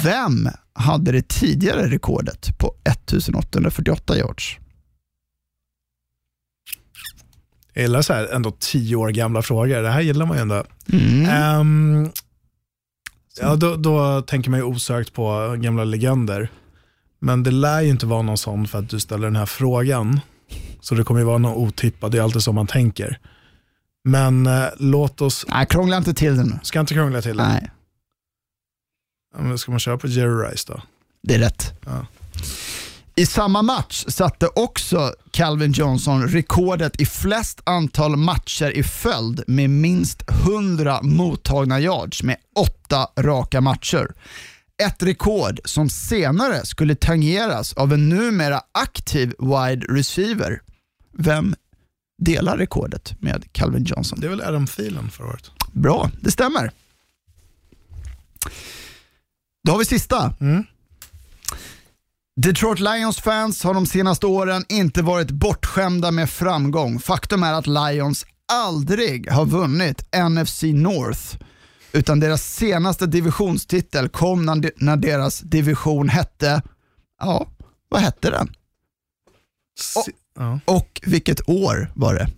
Speaker 5: Vem hade det tidigare rekordet på 1848 yards?
Speaker 6: Jag gillar så här ändå tio år gamla frågor. Det här gillar man ju ändå.
Speaker 5: Mm.
Speaker 6: Ehm, ja, då, då tänker man ju osökt på gamla legender. Men det lär ju inte vara någon sån för att du ställer den här frågan. Så det kommer ju vara någon otippad, det är alltid så man tänker. Men eh, låt oss,
Speaker 5: Nej, krångla inte till det nu.
Speaker 6: ska inte krångla till det?
Speaker 5: Nej,
Speaker 6: Ja, men Ska man köra på Jerry Rice då?
Speaker 5: det är rätt.
Speaker 6: Ja.
Speaker 5: I samma match satte också Calvin Johnson rekordet i flest antal matcher i följd med minst 100 mottagna yards med åtta raka matcher. Ett rekord som senare skulle tangeras av en numera aktiv wide receiver. Vem delar rekordet med Calvin Johnson?
Speaker 6: Det är väl Adam Thielen förra året?
Speaker 5: Bra, det stämmer. Då har vi sista. Detroit Lions fans har de senaste åren inte varit bortskämda med framgång. Faktum är att Lions aldrig har vunnit NFC North. Utan deras senaste divisionstitel kom när, de, när deras division hette, ja, vad hette den?
Speaker 6: Ja.
Speaker 5: Och vilket år var det?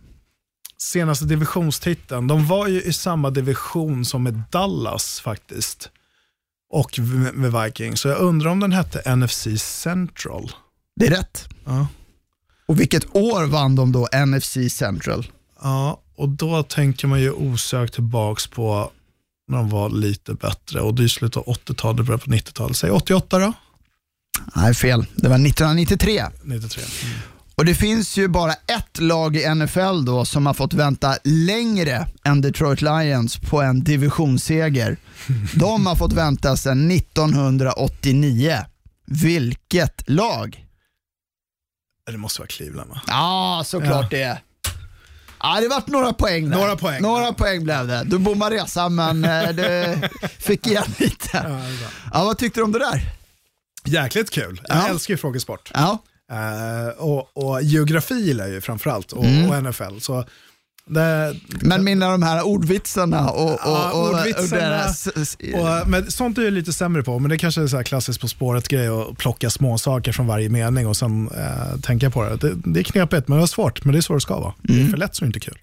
Speaker 6: Senaste divisionstiteln, de var ju i samma division som med Dallas faktiskt. Och med Vikings. Så jag undrar om den hette NFC Central.
Speaker 5: Det är rätt.
Speaker 6: Ja.
Speaker 5: Och vilket år vann de då NFC Central?
Speaker 6: Ja, och då tänker man ju osökt tillbaks på när de var lite bättre. Och det är slutet av 80-talet, början på 90-talet. Säg 88 då?
Speaker 5: Nej, fel. Det var 1993.
Speaker 6: 93. Mm.
Speaker 5: Och det finns ju bara ett lag i NFL då som har fått vänta längre än Detroit Lions på en divisionsseger. De har fått vänta sedan 1989. Vilket lag?
Speaker 6: Det måste vara Cleveland va?
Speaker 5: Ja, såklart det. Ja, det vart några poäng där.
Speaker 6: Några poäng.
Speaker 5: Några poäng blev det. Du bommade resan men eh, du fick igen lite.
Speaker 6: Ja, är.
Speaker 5: Ja, vad tyckte du om det där?
Speaker 6: Jäkligt kul. Jag
Speaker 5: Ja.
Speaker 6: älskar ju frågesport.
Speaker 5: Ja,
Speaker 6: Eh, och, och geografi gillar jag ju framförallt och,
Speaker 5: Mm.
Speaker 6: och NFL. Så det,
Speaker 5: men mina de här ordvitsarna och, och,
Speaker 6: Ja,
Speaker 5: och, och
Speaker 6: ordvitsarna.
Speaker 5: deras...
Speaker 6: och, men sånt är jag lite sämre på, men det kanske är så här klassiskt På spåret-grej att plocka små saker från varje mening och sen eh, tänka på det. det. Det är knepigt, men det är svårt, men det är så det ska vara. Det
Speaker 5: Mm.
Speaker 6: är för lätt så är det inte kul.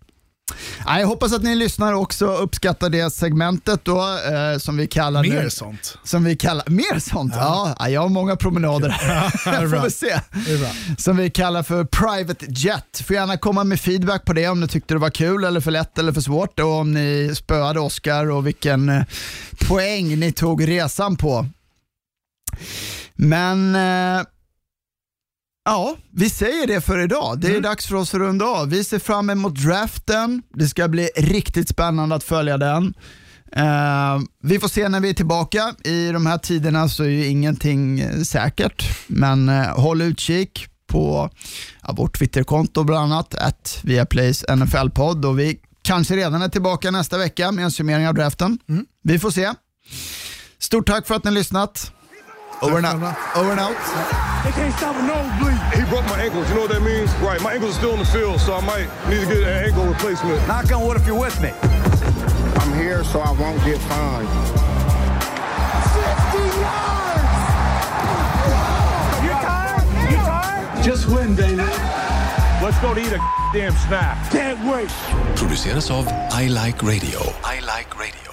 Speaker 5: Ja, jag hoppas att ni lyssnar och också uppskattar det segmentet då, eh, som vi kallar
Speaker 6: Mer
Speaker 5: nu.
Speaker 6: sånt.
Speaker 5: Som vi kallar, mer sånt? Ja. ja jag har många promenader här. Får vi se. Som vi kallar för Private Jet. Får gärna komma med feedback på det om ni tyckte det var kul eller för lätt eller för svårt och om ni spöade Oscar och vilken eh, poäng ni tog resan på. Men eh, Ja, vi säger det för idag. Det är dags för oss att runda av. Vi ser fram emot draften. Det ska bli riktigt spännande att följa den. Eh, vi får se när vi är tillbaka. I de här tiderna så är ju ingenting säkert, men eh, håll utkik på ja, vårt Twitterkonto bland annat, att Viaplays NFL-podd och vi kanske redan är tillbaka nästa vecka med en summering av draften. Vi får se. Stort tack för att ni har lyssnat. Over and out. Over and out.
Speaker 1: They can't stop a nosebleed.
Speaker 2: He broke my ankles. You know what that means? Right. My ankles are still in the field, so I might need to get an ankle replacement.
Speaker 1: Knock on wood if you're with me.
Speaker 3: I'm here so I won't get fined.
Speaker 1: 50 yards! You tired? You tired? Just win, baby.
Speaker 4: Let's go to eat a damn snack.
Speaker 1: Can't wait.
Speaker 7: produceras av I Like Radio. I Like Radio.